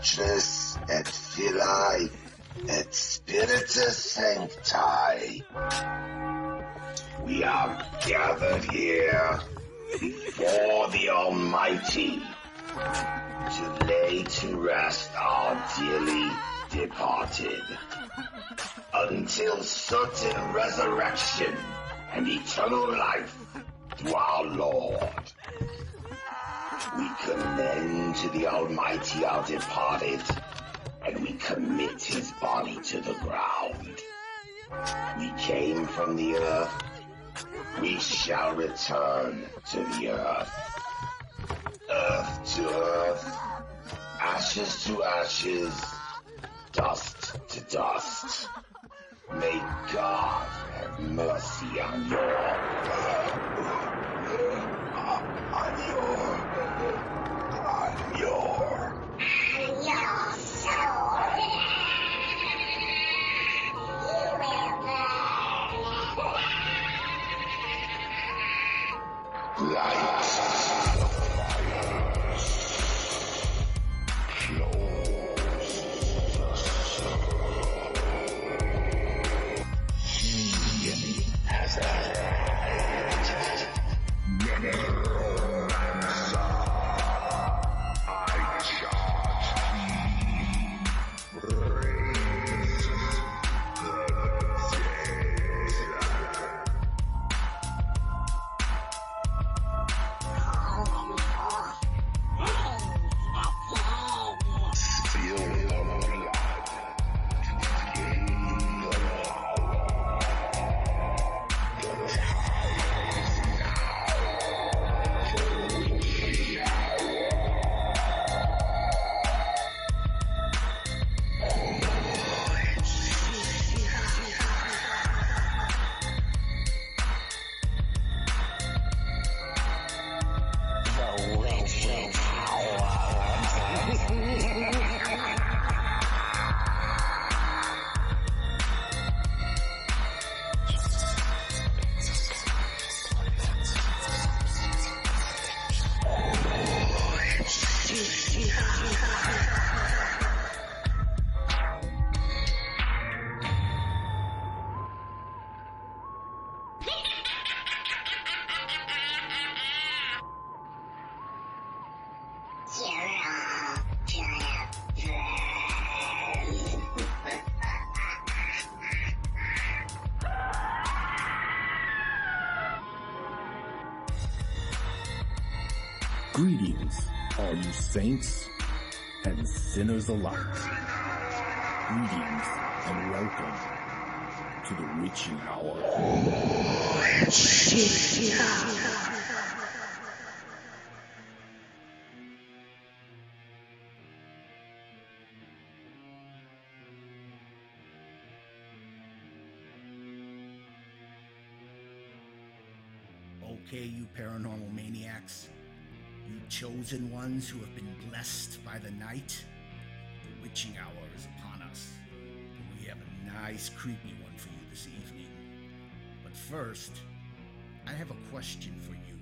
Patris et Filii et Spiritus Sancti. We are gathered here before the Almighty to lay to rest our dearly departed until certain resurrection and eternal life to our Lord. We commend to the Almighty our departed, and we commit his body to the ground. We came from the earth, we shall return to the earth. Earth to earth, ashes to ashes, dust to dust. May God have mercy on your, on saints and sinners alike. Greetings and welcome to the witching hour. Okay, you paranormal maniacs. Chosen ones who have been blessed by the night. The witching hour is upon us. And we have a nice, creepy one for you this evening. But first, I have a question for you.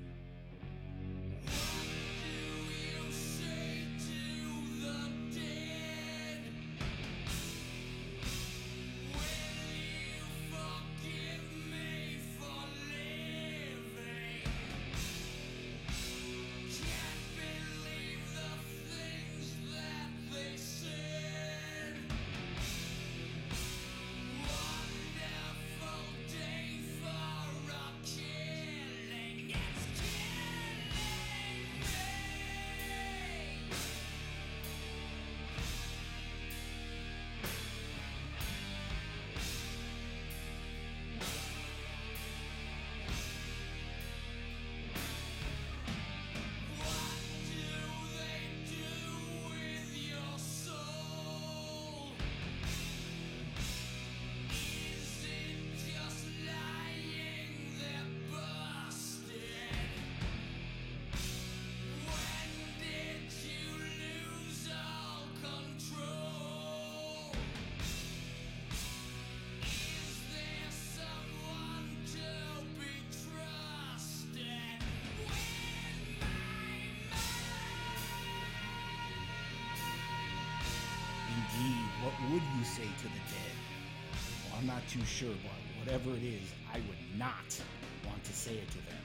I'm not too sure, but whatever it is, I would not want to say it to them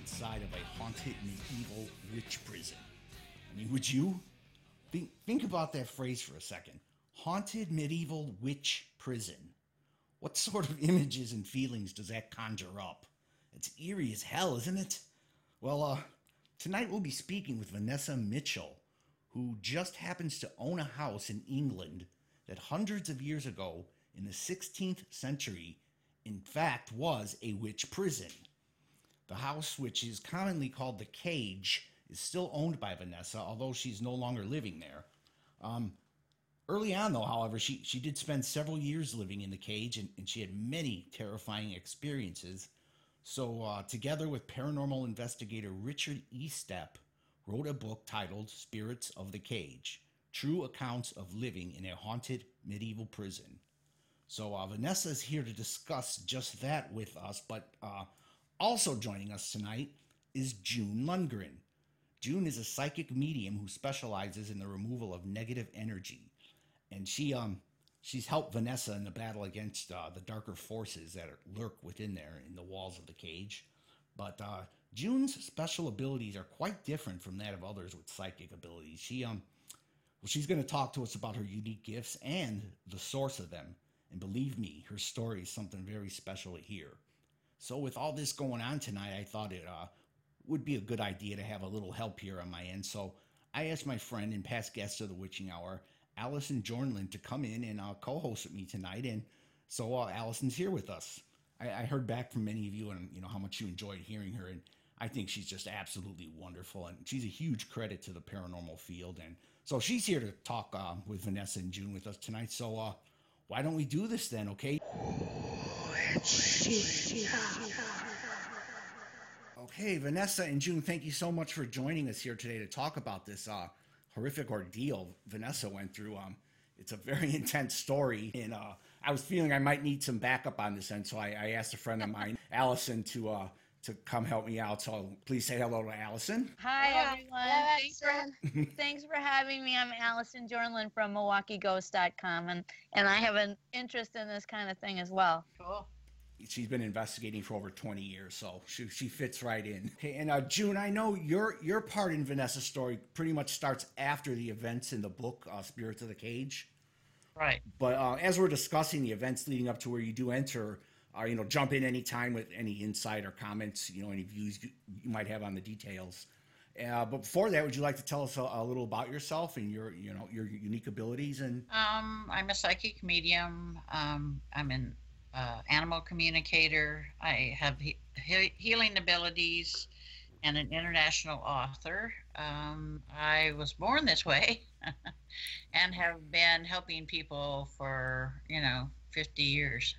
inside of a haunted medieval witch prison. I mean, would you? Think, think about that phrase for a second. Haunted medieval witch prison. What sort of images and feelings does that conjure up? It's eerie as hell, isn't it? Well, uh, tonight we'll be speaking with Vanessa Mitchell, who just happens to own a house in England that hundreds of years ago, in the 16th century, in fact was a witch prison. The house, which is commonly called the Cage, is still owned by Vanessa, although she's no longer living there. Um, early on, though, however, she, she did spend several years living in the cage and, and she had many terrifying experiences. So, uh, together with paranormal investigator Richard E. Estep, wrote a book titled Spirits of the Cage True Accounts of Living in a Haunted Medieval Prison. So, uh, Vanessa is here to discuss just that with us, but uh, also joining us tonight is June Lundgren. June is a psychic medium who specializes in the removal of negative energy, and she um she's helped Vanessa in the battle against uh, the darker forces that lurk within there in the walls of the cage. But uh, June's special abilities are quite different from that of others with psychic abilities. She um well, she's going to talk to us about her unique gifts and the source of them. And believe me, her story is something very special hear. So, with all this going on tonight, I thought it uh, would be a good idea to have a little help here on my end. So, I asked my friend and past guest of the Witching Hour, Allison Jornlin, to come in and uh, co host with me tonight. And so, uh, Allison's here with us. I, I heard back from many of you and you know how much you enjoyed hearing her. And I think she's just absolutely wonderful. And she's a huge credit to the paranormal field. And so, she's here to talk uh, with Vanessa and June with us tonight. So, uh, why don't we do this then, okay? Okay, Vanessa and June, thank you so much for joining us here today to talk about this uh, horrific ordeal Vanessa went through. Um, it's a very intense story, and uh, I was feeling I might need some backup on this end, so I, I asked a friend of mine, Allison, to uh, to come help me out. So please say hello to Allison. Hi Yeah. everyone. Hello, Thanks for, thanks for having me. I'm Allison Jornlin from MilwaukeeGhosts.com and and I have an interest in this kind of thing as well. Cool. She's been investigating for over 20 years, so she, she fits right in. Okay, and uh, June, I know your your part in Vanessa's story pretty much starts after the events in the book uh, Spirits of the Cage. Right. But uh, as we're discussing the events leading up to where you do enter, uh, you know, jump in any time with any insight or comments, you know, any views you, you might have on the details. Uh, but before that, would you like to tell us a, a little about yourself and your, you know, your unique abilities and Um, I'm a psychic medium. Um, I'm an uh, animal communicator. I have he- healing abilities and an international author. Um, I was born this way and have been helping people for, you know, 50 years.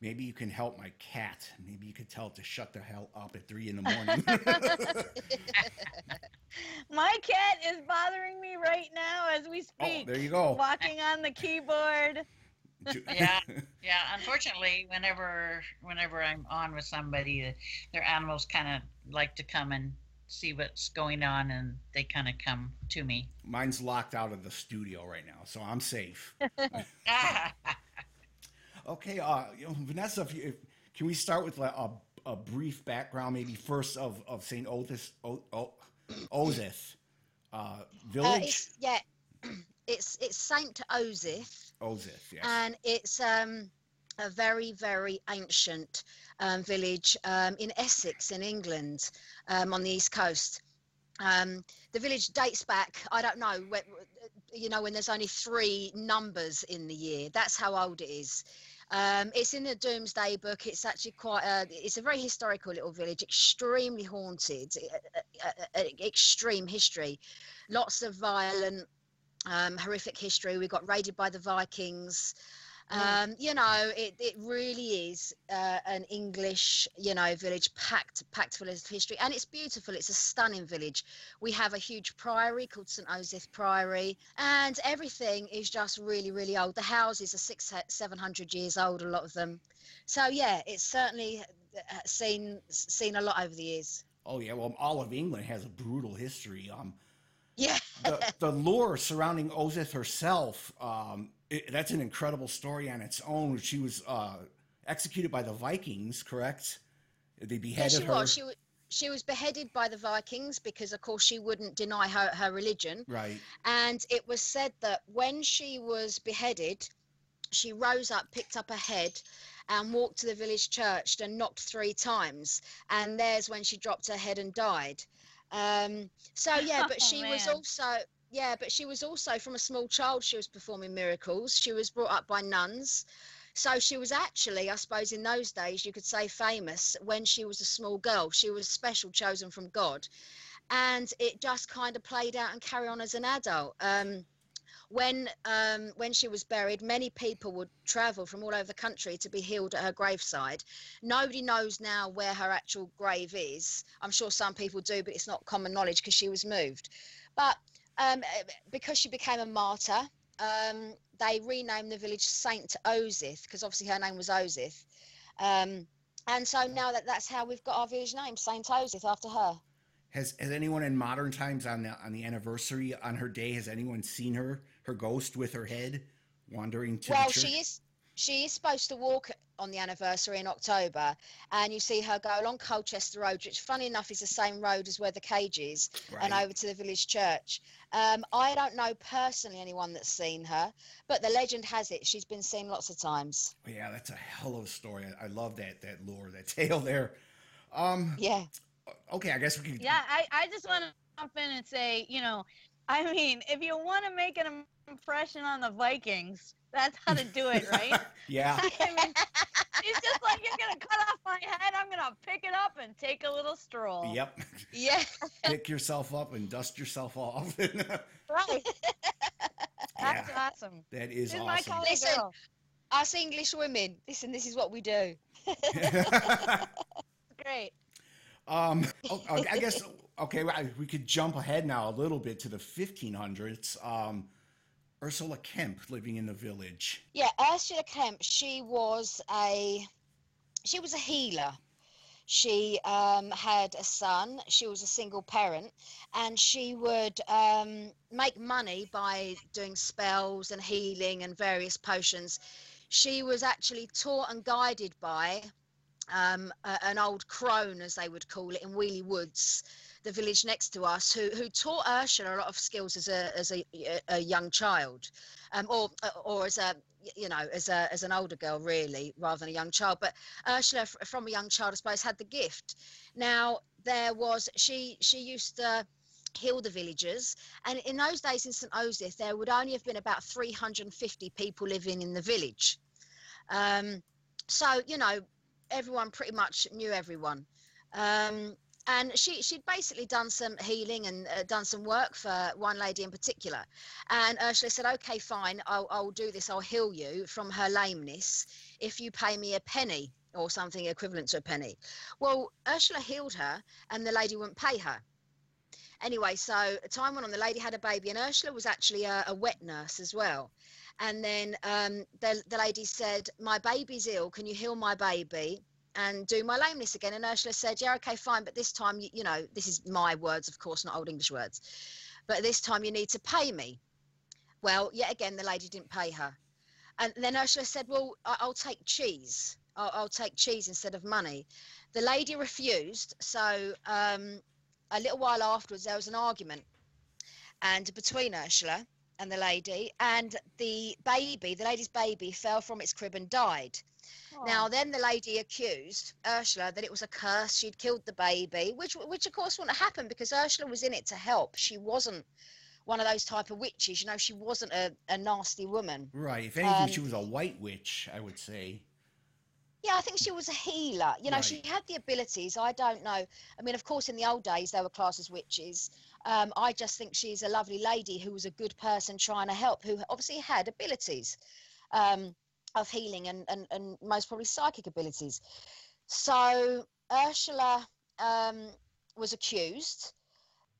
Maybe you can help my cat? Maybe you could tell it to shut the hell up at three in the morning. My cat is bothering me right now as we speak. oh, speak. there you go. Walking on the keyboard. Yeah. Yeah, unfortunately, whenever whenever I'm on with somebody, uh, their animals kind of like to come and see what's going on, and they kind of come to me. Mine's locked out of the studio right now, so I'm safe. Okay, uh, you know, Vanessa, if you, if, can we start with like a, a brief background, maybe first of, of St. Othis, o, o, Ozith uh, Uh, village? it's, yeah, it's it's Saint Osyth, Ozith, yes. and it's um, a very very ancient um, village um, in Essex, in England, um, on the east coast. Um, the village dates back, I don't know, when, you know, when there's only three numbers in the year. That's how old it is. Um, it's in the Domesday Book. It's actually quite a. It's a very historical little village, extremely haunted, uh, uh, uh, extreme history, lots of violent, um, horrific history. We got raided by the Vikings. Um, you know, it, it really is uh, an English, you know, village packed packed full of history, and it's beautiful. It's a stunning village. We have a huge priory called St Osyth Priory, and everything is just really, really old. The houses are six, seven hundred years old, a lot of them. So yeah, it's certainly uh, seen seen a lot over the years. oh, yeah, well, all of England has a brutal history. Um, Yeah, the, the lore surrounding Osyth herself, um, It, that's an incredible story on its own. She was uh, executed by the Vikings, correct? They Yeah, beheaded she her. was. She, wa- she was beheaded by the Vikings because, of course, she wouldn't deny her, her religion. Right. And it was said that when she was beheaded, she rose up, picked up her head, and walked to the village church and knocked three times. And there's when she dropped her head and died. Um, so yeah, but Oh, she was also yeah, but she was also from a small child. She was performing miracles. She was brought up by nuns. So she was actually, I suppose, in those days, you could say famous when she was a small girl. She was special, chosen from God. And it just kind of played out and carried on as an adult. Um, when um, when she was buried, many people would travel from all over the country to be healed at her graveside. Nobody knows now where her actual grave is. I'm sure some people do, but it's not common knowledge because she was moved. But um, eh, because she became a martyr, um, they renamed the village Saint Osyth because obviously her name was Osyth. Um, and so now that that's how we've got our village name, Saint Osyth, after her. Has has anyone in modern times on the on the anniversary on her day has anyone seen her her ghost with her head wandering to well, she is she is supposed to walk on the anniversary in October, and you see her go along Colchester Road, which, funny enough, is the same road as where the cage is, and over to the village church. Um, I don't know personally anyone that's seen her, but the legend has it she's been seen lots of times. Yeah, that's a hell of a story. I, I love that that lore, that tale there. Um, Yeah, okay, I guess we can. Yeah, I, I just want to jump in and say, you know, I mean, if you want to make an impression on the Vikings, that's how to do it, right? Yeah, I mean, it's just like you're gonna cut off my head. I'm gonna pick it up and take a little stroll. yep. yeah, Pick yourself up and dust yourself off. Right. That's awesome. that is She's my awesome. kind of Listen. girl. us English women. Listen, this is what we do. Great. um, oh, I guess okay. We could jump ahead now a little bit to the 1500s. Um, Ursula Kemp living in the village. Yeah, Ursula Kemp. She was a she was a healer. She um, had a son. She was a single parent, and she would um, make money by doing spells and healing and various potions. She was actually taught and guided by um, a, an old crone, as they would call it, in Weeley Woods, the village next to us, who who taught Ursula a lot of skills as a as a, a young child, um, or or as a you know as a as an older girl really, rather than a young child. But Ursula, from a young child, I suppose, had the gift. Now there was she she used to heal the villagers and in those days in st osyth there would only have been about 350 people living in the village um, so you know everyone pretty much knew everyone um, and she she'd basically done some healing and uh, done some work for one lady in particular. And ursula said okay fine I'll, I'll do this i'll heal you from her lameness if you pay me a penny or something equivalent to a penny. Well ursula healed her and the lady wouldn't pay her. Anyway so time went on the lady had a baby and ursula was actually a, a wet nurse as well. And then um, the, the lady said my baby's ill can you heal my baby and do my lameness again. And ursula said yeah okay fine but this time you, you know this is my words of course not old english words. But this time you need to pay me. Well yet again the lady didn't pay her. And then ursula said well i'll take cheese. I'll, I'll take cheese instead of money. The lady refused. So um, a little while afterwards there was an argument and between ursula and the lady and the baby the lady's baby fell from its crib and died now, Oh, then the lady accused Ursula that it was a curse. She'd killed the baby, which, which of course wouldn't happen because Ursula was in it to help. She wasn't one of those type of witches. You know, she wasn't a, a nasty woman. Right. If anything, Um, she was a white witch, I would say. Yeah, I think she was a healer. You know, she had the abilities. I don't know. I mean, of course, in the old days, they were classed as witches. Um, I just think she's a lovely lady who was a good person trying to help, who obviously had abilities um, of healing and, and, and most probably psychic abilities. So Ursula um, was accused.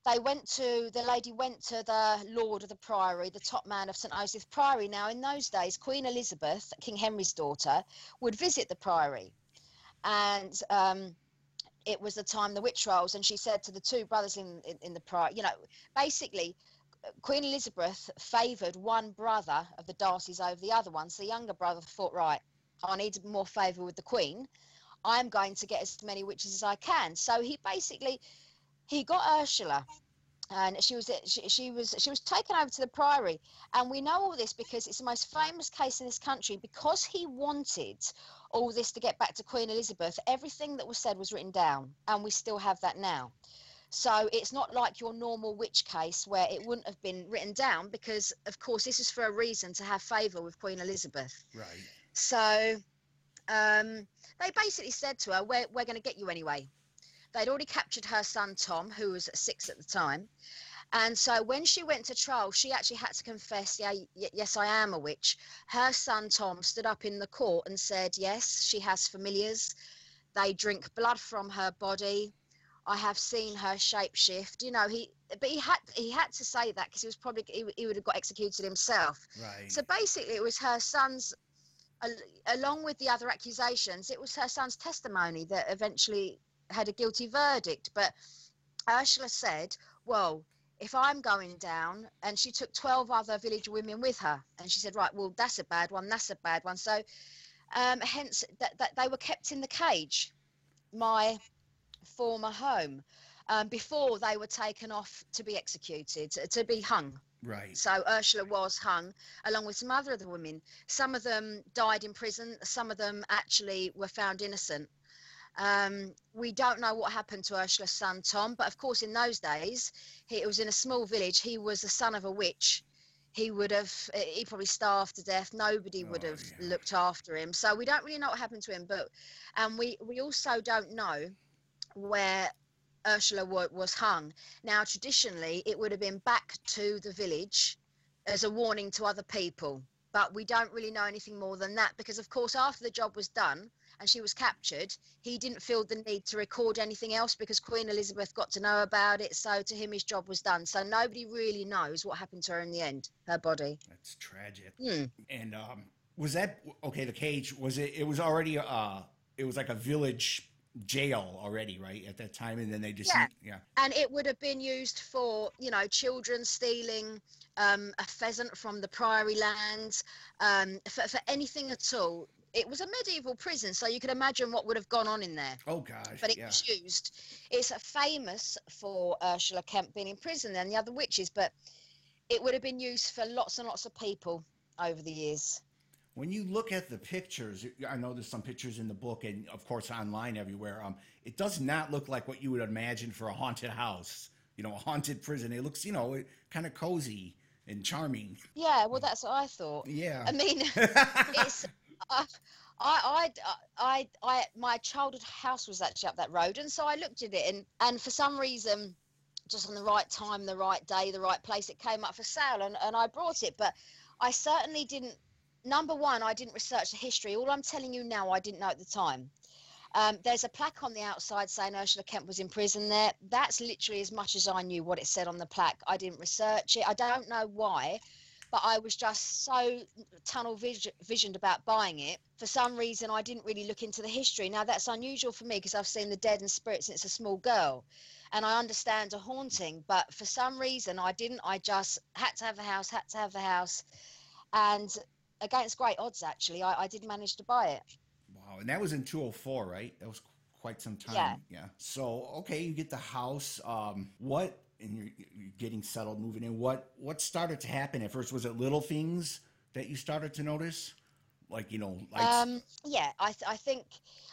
They went to, the lady went to the Lord of the Priory, the top man of St. Osyth Priory. Now, in those days, Queen Elizabeth, King Henry's daughter, would visit the Priory. And um, it was the time the witch rolls, and she said to the two brothers in, in, in the Priory, you know, basically, Queen Elizabeth favoured one brother of the Darcys over the other one. So the younger brother thought, right, I need more favour with the Queen. I'm going to get as many witches as I can. So he basically he got Ursula, and she was she, she was she was taken over to the Priory, and we know all this because it's the most famous case in this country because he wanted all this to get back to Queen Elizabeth. Everything that was said was written down, and we still have that now. So it's not like your normal witch case where it wouldn't have been written down because, of course, this is for a reason to have favour with Queen Elizabeth. Right. So um, they basically said to her, We're, we're going to get you anyway. They'd already captured her son, Tom, who was six at the time. And so when she went to trial, she actually had to confess, yeah, y- yes, I am a witch. Her son, Tom, stood up in the court and said, yes, she has familiars. They drink blood from her body. I have seen her shapeshift. You know, he, but he had he had to say that because he was probably he, he would have got executed himself. Right. So basically, it was her son's, along with the other accusations, it was her son's testimony that eventually had a guilty verdict. But Ursula said, well, if I'm going down, and she took 12 other village women with her, and she said, right, well, that's a bad one, that's a bad one. So um, hence that, that they were kept in the cage, my former home. Um, before they were taken off to be executed, to be hung. right. So Ursula was hung along with some other of the women. Some of them died in prison. Some of them actually were found innocent. Um, we don't know what happened to Ursula's son Tom, but of course, in those days, he it was in a small village. He was the son of a witch. He would have, he probably starved to death. Nobody would Oh, have yeah. looked after him. So we don't really know what happened to him. But, and we we also don't know where Ursula wa- was hung. Now, traditionally, it would have been back to the village as a warning to other people. But we don't really know anything more than that because, of course, after the job was done and she was captured, he didn't feel the need to record anything else because Queen Elizabeth got to know about it. So to him, his job was done. So nobody really knows what happened to her in the end, her body. That's tragic. Hmm. And um, was that okay? The cage was it? It was already uh, it was like a village jail already, right? At that time, and then they just Yeah. yeah. and it would have been used for you know children stealing um, a pheasant from the priory lands um, for, for anything at all it was a medieval prison so you can imagine what would have gone on in there Oh gosh, but it yeah. was used it's famous for ursula kemp being in prison and the other witches but it would have been used for lots and lots of people over the years When you look at the pictures, I know there's some pictures in the book and of course online everywhere. Um, it does not look like what you would imagine for a haunted house. You know, a haunted prison. It looks, you know, kind of cozy and charming. yeah well that's what i thought Yeah. i mean it's uh, I, I, I, I, my childhood house was actually up that road, and so I looked at it, and and for some reason, just on the right time, the right day, the right place, it came up for sale, and and I brought it. But I certainly didn't. Number one, I didn't research the history. All I'm telling you now, I didn't know at the time. Um, there's a plaque on the outside saying Ursula Kemp was in prison there. That's literally as much as I knew what it said on the plaque. I didn't research it. I don't know why, but I was just so tunnel vis- visioned about buying it. For some reason, I didn't really look into the history. Now, that's unusual for me because I've seen the dead and spirits since a small girl. And I understand a haunting, but for some reason, I didn't. I just had to have the house, had to have the house. And against great odds, actually, I, I did manage to buy it. Wow, and that was in 204, right? That was quite some time. Yeah. Yeah. So, okay, you get the house. Um, what and you're, you're getting settled, moving in. What what started to happen at first? Was it little things that you started to notice, like you know, like Um, yeah, I, th- I think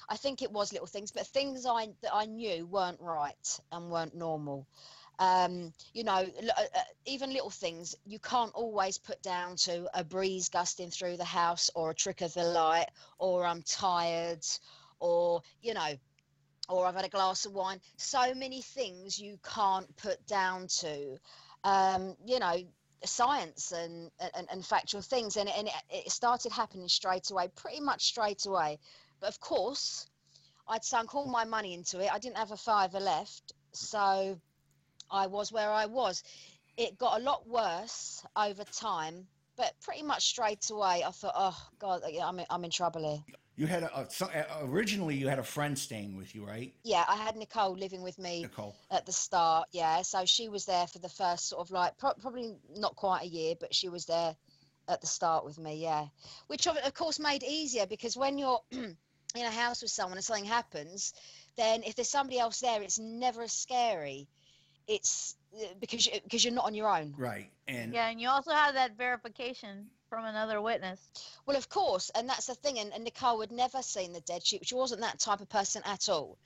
I think it was little things, but things I that I knew weren't right and weren't normal. Um, you know, uh, uh, even little things you can't always put down to a breeze gusting through the house or a trick of the light or I'm tired or you know or I've had a glass of wine. So many things you can't put down to, um, you know, science and, and, and factual things. And, and it, it started happening straight away, pretty much straight away. But of course, I'd sunk all my money into it. I didn't have a fiver left. So I was where I was. It got a lot worse over time. But pretty much straight away, I thought, "Oh God, I'm in, I'm in trouble here." You had a, a, so- uh, originally you had a friend staying with you, right, Yeah, I had Nicole living with me Nicole? at the start. Yeah, so she was there for the first sort of like pro- probably not quite a year, but she was there at the start with me. Yeah, which of, of course made easier because when you're in a house with someone and something happens, then if there's somebody else there, it's never as scary. It's uh, because you, because you're not on your own. Right, and Yeah, and you also have that verification from another witness. Well, of course, and that's the thing. And, and Nicole had never seen the dead. She, she wasn't that type of person at all.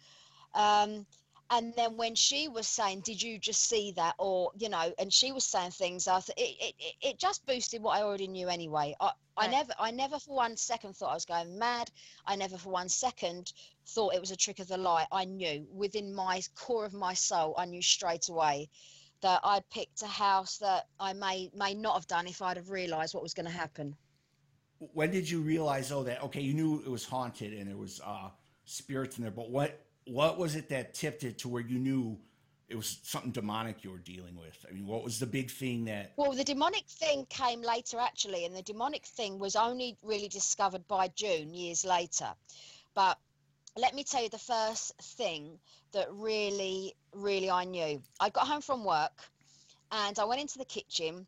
Um, and then when she was saying, "Did you just see that?" or you know, and she was saying things, I thought it, it it- just boosted what I already knew anyway. I, I never I never for one second thought I was going mad. I never for one second thought it was a trick of the light. I knew within my core of my soul, I knew straight away that I'd picked a house that I may may not have done if I'd have realised what was going to happen. when did you realize oh that okay you knew it was haunted and there was uh spirits in there but what what was it that tipped it to where you knew it was something demonic you were dealing with i mean what was the big thing that Well, the demonic thing came later, actually, and the demonic thing was only really discovered by June years later. But let me tell you the first thing that really, really I knew. I got home from work and I went into the kitchen,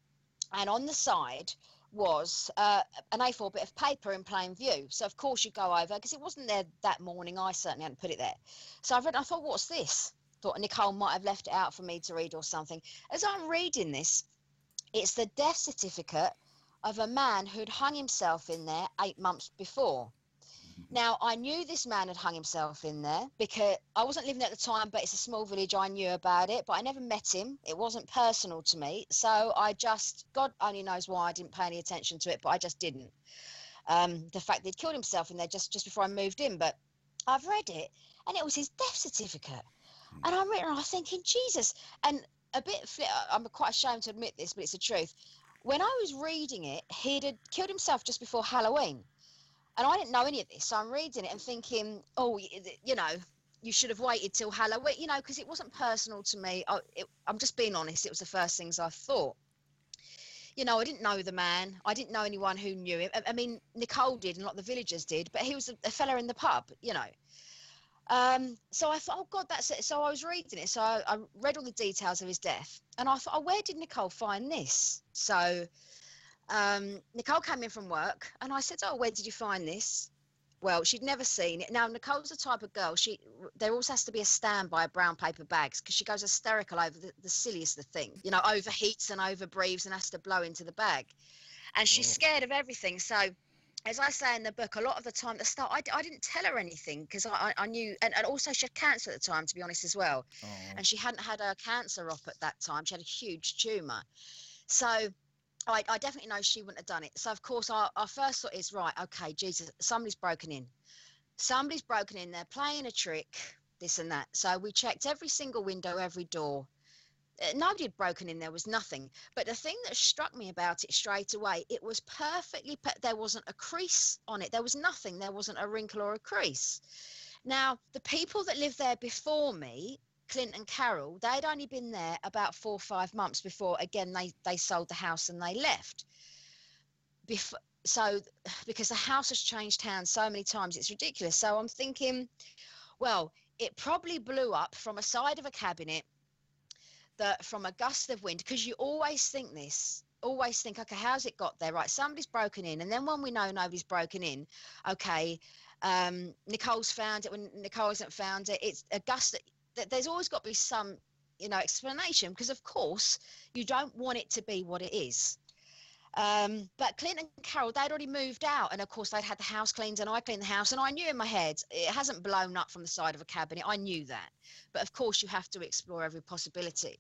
and on the side was uh, an A4 bit of paper in plain view. So, of course, you go over because it wasn't there that morning. I certainly hadn't put it there. So I read, I thought, what's this? Thought Nicole might have left it out for me to read or something. As I'm reading this, it's the death certificate of a man who'd hung himself in there eight months before. Now, I knew this man had hung himself in there because I wasn't living at the time, but it's a small village. I knew about it, but I never met him. It wasn't personal to me. So I just, God only knows why I didn't pay any attention to it, but I just didn't. Um, the fact that he'd killed himself in there just, just before I moved in, but I've read it and it was his death certificate. And I'm reading, and I'm thinking, Jesus. And a bit, fli- I'm quite ashamed to admit this, but it's the truth. When I was reading it, he'd had killed himself just before Halloween. And I didn't know any of this. So I'm reading it and thinking, oh, you know, you should have waited till Halloween, you know, because it wasn't personal to me. I, it, I'm just being honest. It was the first things I thought. You know, I didn't know the man. I didn't know anyone who knew him. I, I mean, Nicole did and a lot of the villagers did, but he was a, a fella in the pub, you know. Um, so I thought, oh God, that's it. So I was reading it. So I, I read all the details of his death, and I thought, oh, where did Nicole find this? So um, Nicole came in from work, and I said, oh, where did you find this? Well, she'd never seen it. Now Nicole's the type of girl. She there always has to be a standby of brown paper bags because she goes hysterical over the, the silliest of thing. You know, overheats and overbreathes and has to blow into the bag, and she's Oh. scared of everything. So as I say in the book, a lot of the time at the start, I, I didn't tell her anything because I, I, knew, and, and also she had cancer at the time, to be honest, as well. oh, And she hadn't had her cancer up at that time. She had a huge tumour. So I, I definitely know she wouldn't have done it. So, of course, our, our first thought is right, okay, Jesus, somebody's broken in. Somebody's broken in, they're playing a trick, this and that. So we checked every single window, every door. Uh, Nobody had broken in, there was nothing. But the thing that struck me about it straight away, it was perfectly, pe- there wasn't a crease on it. There was nothing. There wasn't a wrinkle or a crease. Now, the people that lived there before me, Clint and Carol, they'd only been there about four or five months before, again, they, they sold the house and they left. Bef- so, because the house has changed hands so many times, it's ridiculous. So I'm thinking, well, it probably blew up from a side of a cabinet that from a gust of wind, because you always think this, always think, okay, how's it got there? Right, somebody's broken in. And then when we know nobody's broken in, okay, um, Nicole's found it when Nicole hasn't found it. It's a gust. That, that there's always got to be some, you know, explanation because of course you don't want it to be what it is. Um, but Clint and Carol, they'd already moved out, and of course they'd had the house cleaned, and I cleaned the house, and I knew in my head it hasn't blown up from the side of a cabinet. I knew that, but of course you have to explore every possibility.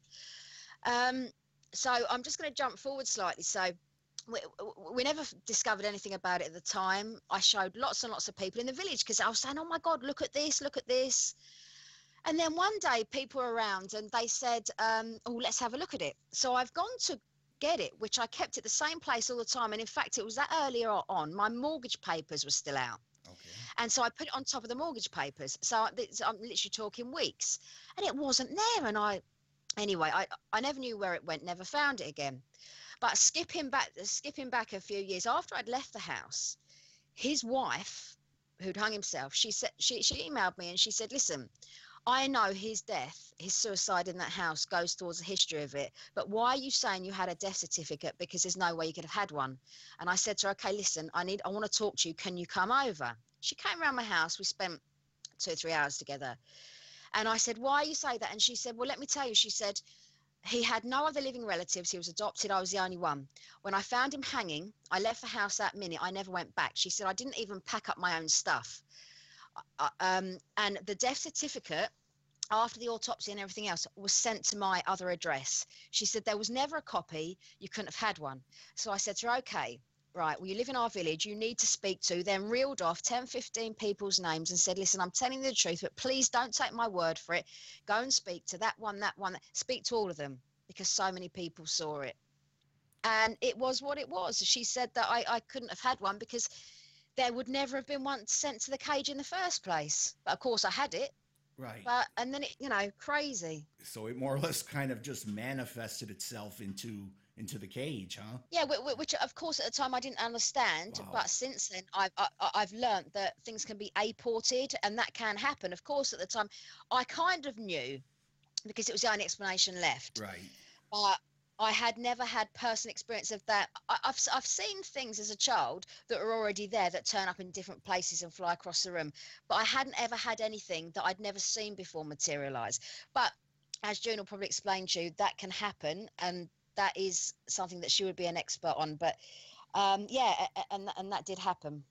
Um, so I'm just going to jump forward slightly. So we, we never discovered anything about it at the time. I showed lots and lots of people in the village because I was saying, "Oh my God, look at this! Look at this!" And then one day, people were around and they said, um, "Oh, let's have a look at it." So I've gone to get it, which I kept at the same place all the time. And in fact, it was that earlier on. My mortgage papers were still out. okay And so I put it on top of the mortgage papers. So I'm literally talking weeks, and it wasn't there. And I, anyway, I I never knew where it went. Never found it again. But skipping back, skipping back a few years after I'd left the house, his wife who'd hung himself, she said she she emailed me and she said, "Listen, I know his death, his suicide in that house goes towards the history of it, but why are you saying you had a death certificate? Because there's no way you could have had one." And I said to her, "Okay, listen, I need I want to talk to you. Can you come over?" She came around my house. We spent two or three hours together. And I said, Why are you say that? And she said, Well, let me tell you. She said, he had no other living relatives. He was adopted. I was the only one. When I found him hanging, I left the house that minute. I never went back. She said, I didn't even pack up my own stuff. Uh, um, and the death certificate, after the autopsy and everything else, was sent to my other address. She said, There was never a copy. You couldn't have had one. So I said to her, Okay, right, well, you live in our village, you need to speak to, then reeled off 10, 15 people's names and said, listen, I'm telling you the truth, but please don't take my word for it. Go and speak to that one, that one, speak to all of them because so many people saw it. And it was what it was. She said that I, I couldn't have had one because there would never have been one sent to the cage in the first place. But of course, I had it. Right. But and then it, you know, crazy. so it more or less kind of just manifested itself into into the cage, huh? Yeah, whi- whi- which of course at the time I didn't understand, Wow. but since then I've I, I- I've learned that things can be aported and that can happen. Of course, at the time I kind of knew because it was the only explanation left, Right. but I had never had personal experience of that. I, I've s- I've seen things as a child that are already there that turn up in different places and fly across the room, but I hadn't ever had anything that I'd never seen before materialize. But as June will probably explain to you, that can happen, and that is something that she would be an expert on. But um, yeah, and and that did happen.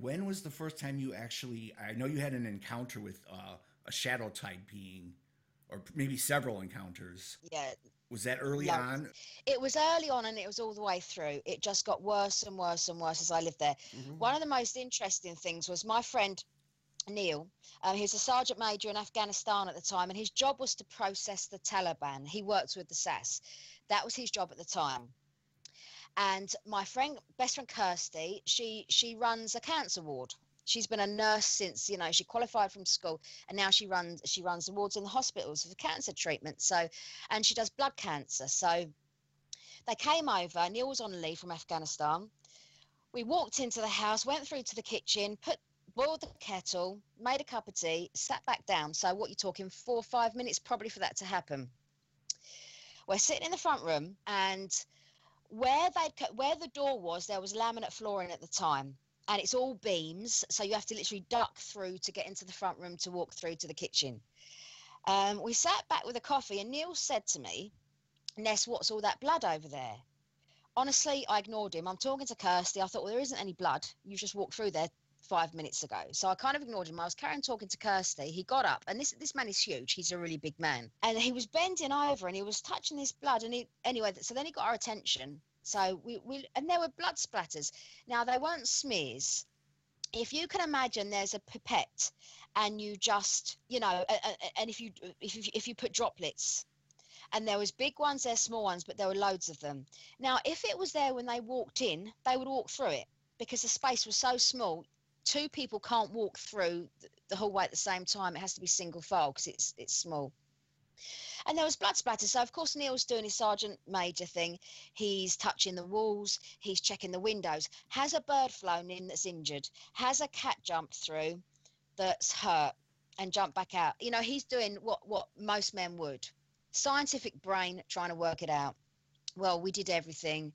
When was the first time you actually? I know you had an encounter with uh, a shadow type being, or maybe several encounters. Yeah, Was that early on? it was early on, and it was all the way through. It just got worse and worse and worse as I lived there. One of the most interesting things was my friend Neil. Um, he was a sergeant major in Afghanistan at the time, and his job was to process the Taliban. He worked with the SAS. That was his job at the time. And my friend, best friend Kirsty, she she runs a cancer ward. She's been a nurse since you know she qualified from school, and now she runs she runs the wards in the hospitals for cancer treatment. So, and she does blood cancer. So, they came over. Neil was on leave from Afghanistan. We walked into the house, went through to the kitchen, put boiled the kettle, made a cup of tea, sat back down. So what you're talking four or five minutes probably for that to happen. We're sitting in the front room, and where they where the door was, there was laminate flooring at the time, and it's all beams. So you have to literally duck through to get into the front room to walk through to the kitchen. Um, we sat back with a coffee, and Neil said to me, "Ness, what's all that blood over there?" Honestly, I ignored him. I'm talking to Kirsty. I thought, well, there isn't any blood. You just walked through there five minutes ago. So I kind of ignored him. I was carrying talking to Kirsty. He got up, and this this man is huge. He's a really big man, and he was bending over and he was touching this blood. And he anyway, so then he got our attention. So we we and there were blood splatters. Now they weren't smears. If you can imagine, there's a pipette, and you just you know, and if you if you, if you put droplets. And there was big ones, there's small ones, but there were loads of them. Now, if it was there when they walked in, they would walk through it because the space was so small two people can't walk through th- the hallway at the same time. It has to be single file because it's it's small. And there was blood splatter. So of course Neil's doing his sergeant major thing. He's touching the walls. He's checking the windows. Has a bird flown in that's injured? Has a cat jumped through that's hurt and jumped back out? You know, he's doing what what most men would. Scientific brain trying to work it out. Well, we did everything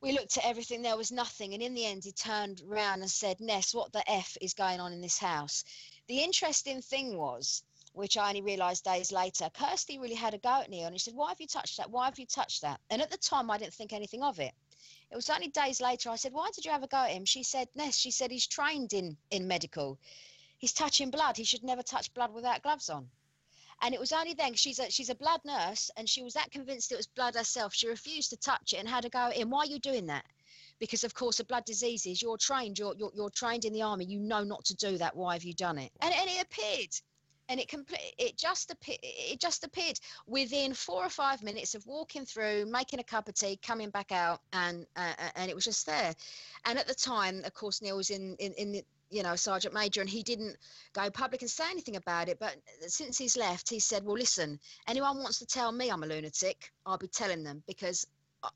we looked at everything there was nothing and in the end he turned round and said ness what the f is going on in this house the interesting thing was which i only realized days later kirsty really had a go at neil and he said why have you touched that why have you touched that and at the time i didn't think anything of it it was only days later i said why did you have a go at him she said ness she said he's trained in in medical he's touching blood he should never touch blood without gloves on and it was only then she's a she's a blood nurse, and she was that convinced it was blood herself. She refused to touch it and had to go in. Why are you doing that? Because of course, the blood disease is You're trained. You're you're, you're trained in the army. You know not to do that. Why have you done it? And and it appeared, and it complete. It just appeared. It just appeared within four or five minutes of walking through, making a cup of tea, coming back out, and uh, uh, and it was just there. And at the time, of course, Neil was in in in the you know sergeant major and he didn't go public and say anything about it but since he's left he said well listen anyone wants to tell me i'm a lunatic i'll be telling them because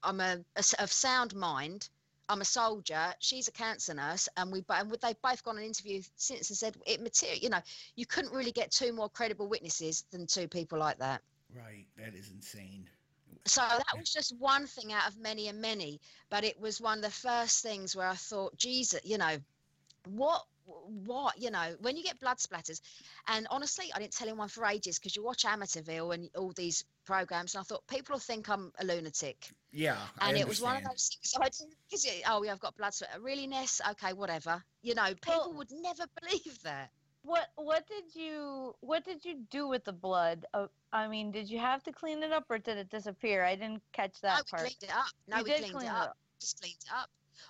i'm a, of sound mind I'm a soldier. She's a cancer nurse, and we and they've both gone on interview since and said it material. You know, you couldn't really get two more credible witnesses than two people like that. Right. That is insane. So that was just one thing out of many and many, but it was one of the first things where I thought, Jesus, you know, what, what, you know, when you get blood splatters, and honestly, I didn't tell anyone for ages because you watch Amityville and all these programs, and I thought people will think I'm a lunatic, Yeah. I and it was one of those things. So I didn't, because oh, yeah, I've got blood splatter. Really, Ness? Okay, whatever. You know, people Well- would never believe that. What what did you what did you do with the blood? Uh, I mean, did you have to clean it up or did it disappear? I didn't catch no, that we part. cleaned it up. No, You we cleaned clean it up. just cleaned it up.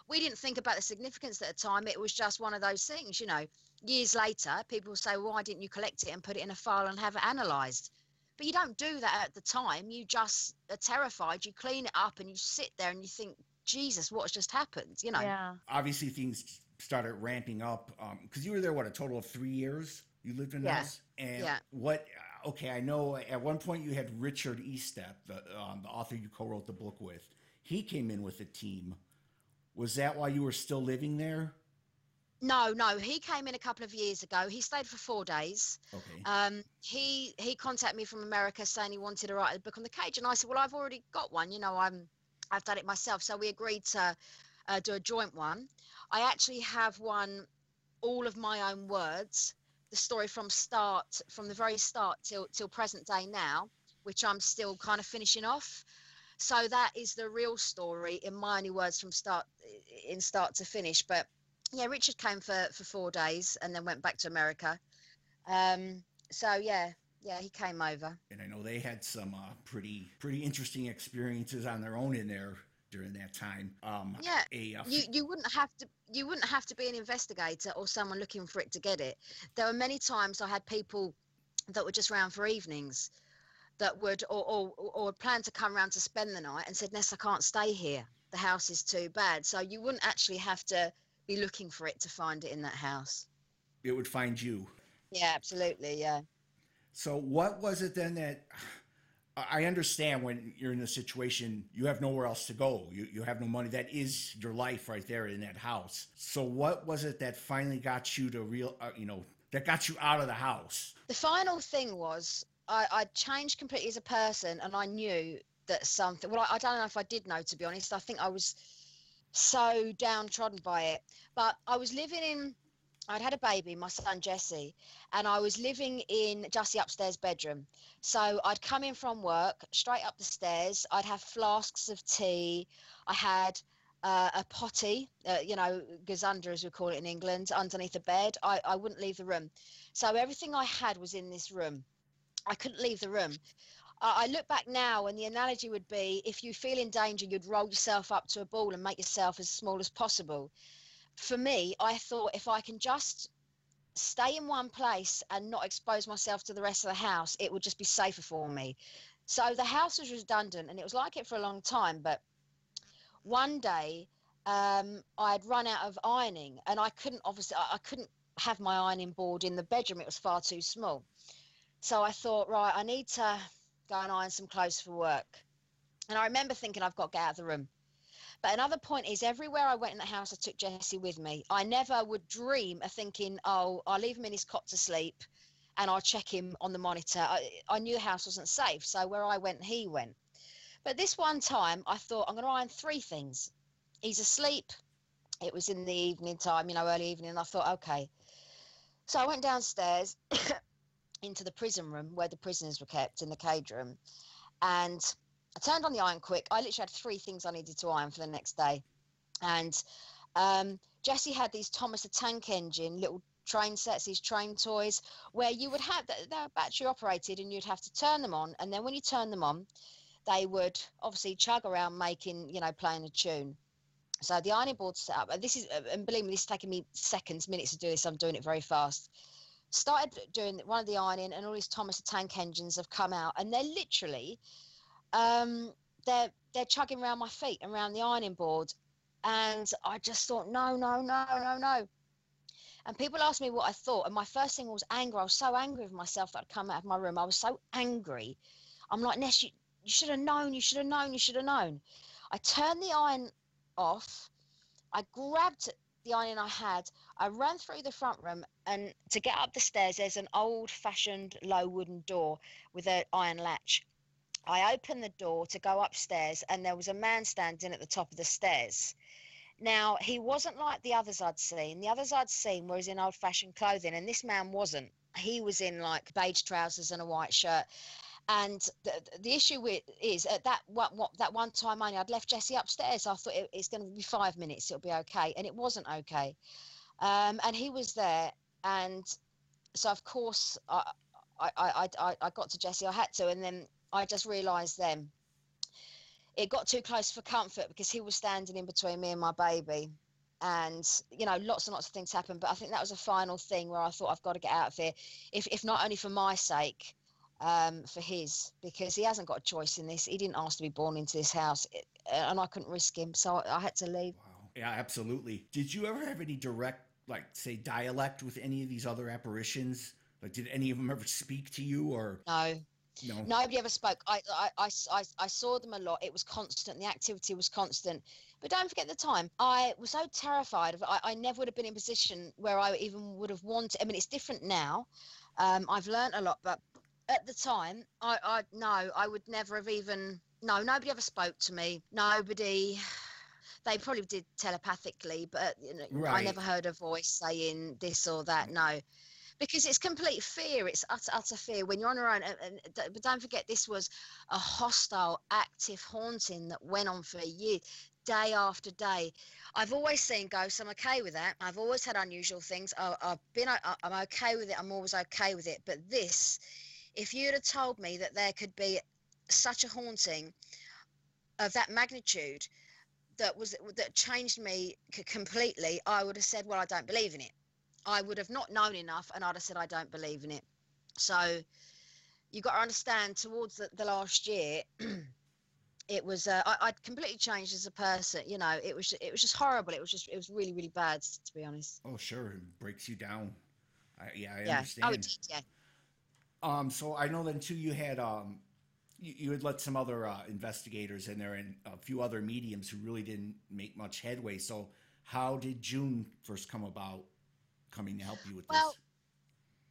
We didn't think about the significance at the time. It was just one of those things, you know. Years later, people will say, "Why didn't you collect it and put it in a file and have it analysed?" But you don't do that at the time. You just are terrified. You clean it up and you sit there and you think, "Jesus, what's just happened?" You know. Yeah. Obviously, things started ramping up um, because you were there, what, a total of three years? You lived in Yeah. this? And Yeah. what, uh, okay, I know uh, at one point you had Richard Estep, the, um, the author you co wrote the book with. He came in with a team. Was that why you were still living there? No, no. He came in a couple of years ago. He stayed for four days. Okay. Um, he he contacted me from America saying he wanted to write a book on the cage, and I said, "Well, I've already got one. You know, I'm I've done it myself." So we agreed to uh, do a joint one. I actually have one, all of my own words, the story from start, from the very start till till present day now, which I'm still kind of finishing off. So that is the real story in my only words from start in start to finish. But yeah, Richard came for for four days and then went back to America. Um, so yeah, yeah, he came over. and I know they had some uh, pretty pretty interesting experiences on their own in there during that time. Um, Yeah, a, uh, you you wouldn't have to you wouldn't have to be an investigator or someone looking for it to get it. There were many times I had people that were just round for evenings that would or or, or to come around to spend the night and said, Ness, I can't stay here. The house is too bad. So you wouldn't actually have to be looking for it to find it in that house. it would find you. Yeah, absolutely. Yeah. So what was it then that I understand when you're in a situation you have nowhere else to go. You you have no money. That is your life right there in that house. So what was it that finally got you to real uh, you know that got you out of the house? the final thing was I, I changed completely as a person and I knew that something well I, I don't know if I did know to be honest. I think I was so downtrodden by it. But I was living in I'd had a baby my son Jesse and I was living in the upstairs bedroom. So I'd come in from work straight up the stairs. I'd have flasks of tea. I had uh, a potty uh, you know gazunder as we call it in England underneath the bed. I, I wouldn't leave the room. So everything I had was in this room. I couldn't leave the room. I I look back now, and the analogy would be if you feel in danger, you'd roll yourself up to a ball and make yourself as small as possible. For me, I thought if I can just stay in one place and not expose myself to the rest of the house, it would just be safer for me. So the house was redundant, and it was like it for a long time. But one day, um, I'd run out of ironing, and I couldn't obviously I, I couldn't have my ironing board in the bedroom. It was far too small. So I thought, right, I need to go and iron some clothes for work. And I remember thinking, I've got to get out of the room. But another point is, everywhere I went in the house, I took Jesse with me. I never would dream of thinking, oh, I'll leave him in his cot to sleep and I'll check him on the monitor. I, I knew the house wasn't safe. So where I went, he went. But this one time, I thought, I'm going to iron three things. He's asleep. It was in the evening time, you know, early evening. And I thought, okay. So I went downstairs into the prison room where the prisoners were kept in the cage room. And I turned on the iron quick. I literally had three things I needed to iron for the next day. And um, Jesse had these Thomas the Tank Engine little train sets, these train toys, where you would have they're battery operated and you'd have to turn them on. And then when you turn them on, they would obviously chug around making, you know, playing a tune. So the ironing board set up, and this is, and believe me, this is taking me seconds, minutes to do this. I'm doing it very fast. Started doing one of the ironing, and all these Thomas the Tank engines have come out, and they're literally, um, they're they're chugging around my feet and around the ironing board, and I just thought, no, no, no, no, no. And people asked me what I thought, and my first thing was anger. I was so angry with myself that I'd come out of my room. I was so angry. I'm like, Ness, you, you should have known. You should have known. You should have known. I turned the iron off I grabbed the iron I had. I ran through the front room, and to get up the stairs, there's an old-fashioned low wooden door with an iron latch. I opened the door to go upstairs, and there was a man standing at the top of the stairs. Now, he wasn't like the others I'd seen. The others I'd seen were in old fashioned clothing, and this man wasn't. He was in like beige trousers and a white shirt. And the, the issue with is at that what, what that one time only I'd left Jesse upstairs. I thought it, it's going to be five minutes, it'll be okay, and it wasn't okay. Um, and he was there, and so of course I, I I I got to Jesse. I had to, and then I just realised then it got too close for comfort because he was standing in between me and my baby. And you know, lots and lots of things happened, but I think that was a final thing where I thought I've got to get out of here, if if not only for my sake, um, for his, because he hasn't got a choice in this. He didn't ask to be born into this house, it, and I couldn't risk him, so I, I had to leave. Wow. Yeah, absolutely. Did you ever have any direct, like, say, dialect with any of these other apparitions? Like, did any of them ever speak to you, or No, no? Nobody ever spoke. I, I, I, I, I saw them a lot. It was constant. The activity was constant. But don't forget the time. I was so terrified of. I, I never would have been in a position where I even would have wanted. I mean, it's different now. Um, I've learned a lot, but at the time, I, I no, I would never have even. No, nobody ever spoke to me. Nobody. They probably did telepathically, but you know, I never heard a voice saying this or that. No, because it's complete fear. It's utter, utter fear when you're on your own. And, and, but don't forget, this was a hostile, active haunting that went on for a year, day after day. I've always seen ghosts. I'm okay with that. I've always had unusual things. I, I've been. I, I'm okay with it. I'm always okay with it. But this, if you'd have told me that there could be such a haunting of that magnitude that was that changed me c- completely, I would have said, "Well, I don't believe in it." I would have not known enough and I'd have said I don't believe in it. So you've got to understand towards the, the last year, it was uh, I, I'd completely changed as a person. You know, it was it was just horrible. It was just it was really really bad to be honest. Oh, sure, it breaks you down. I, yeah, I yeah. understand. Oh, it did. Yeah. Um, so I know then too. You had um, you, had let some other uh, investigators in there and a few other mediums who really didn't make much headway. So how did June first come about, coming to help you with this? Well, this?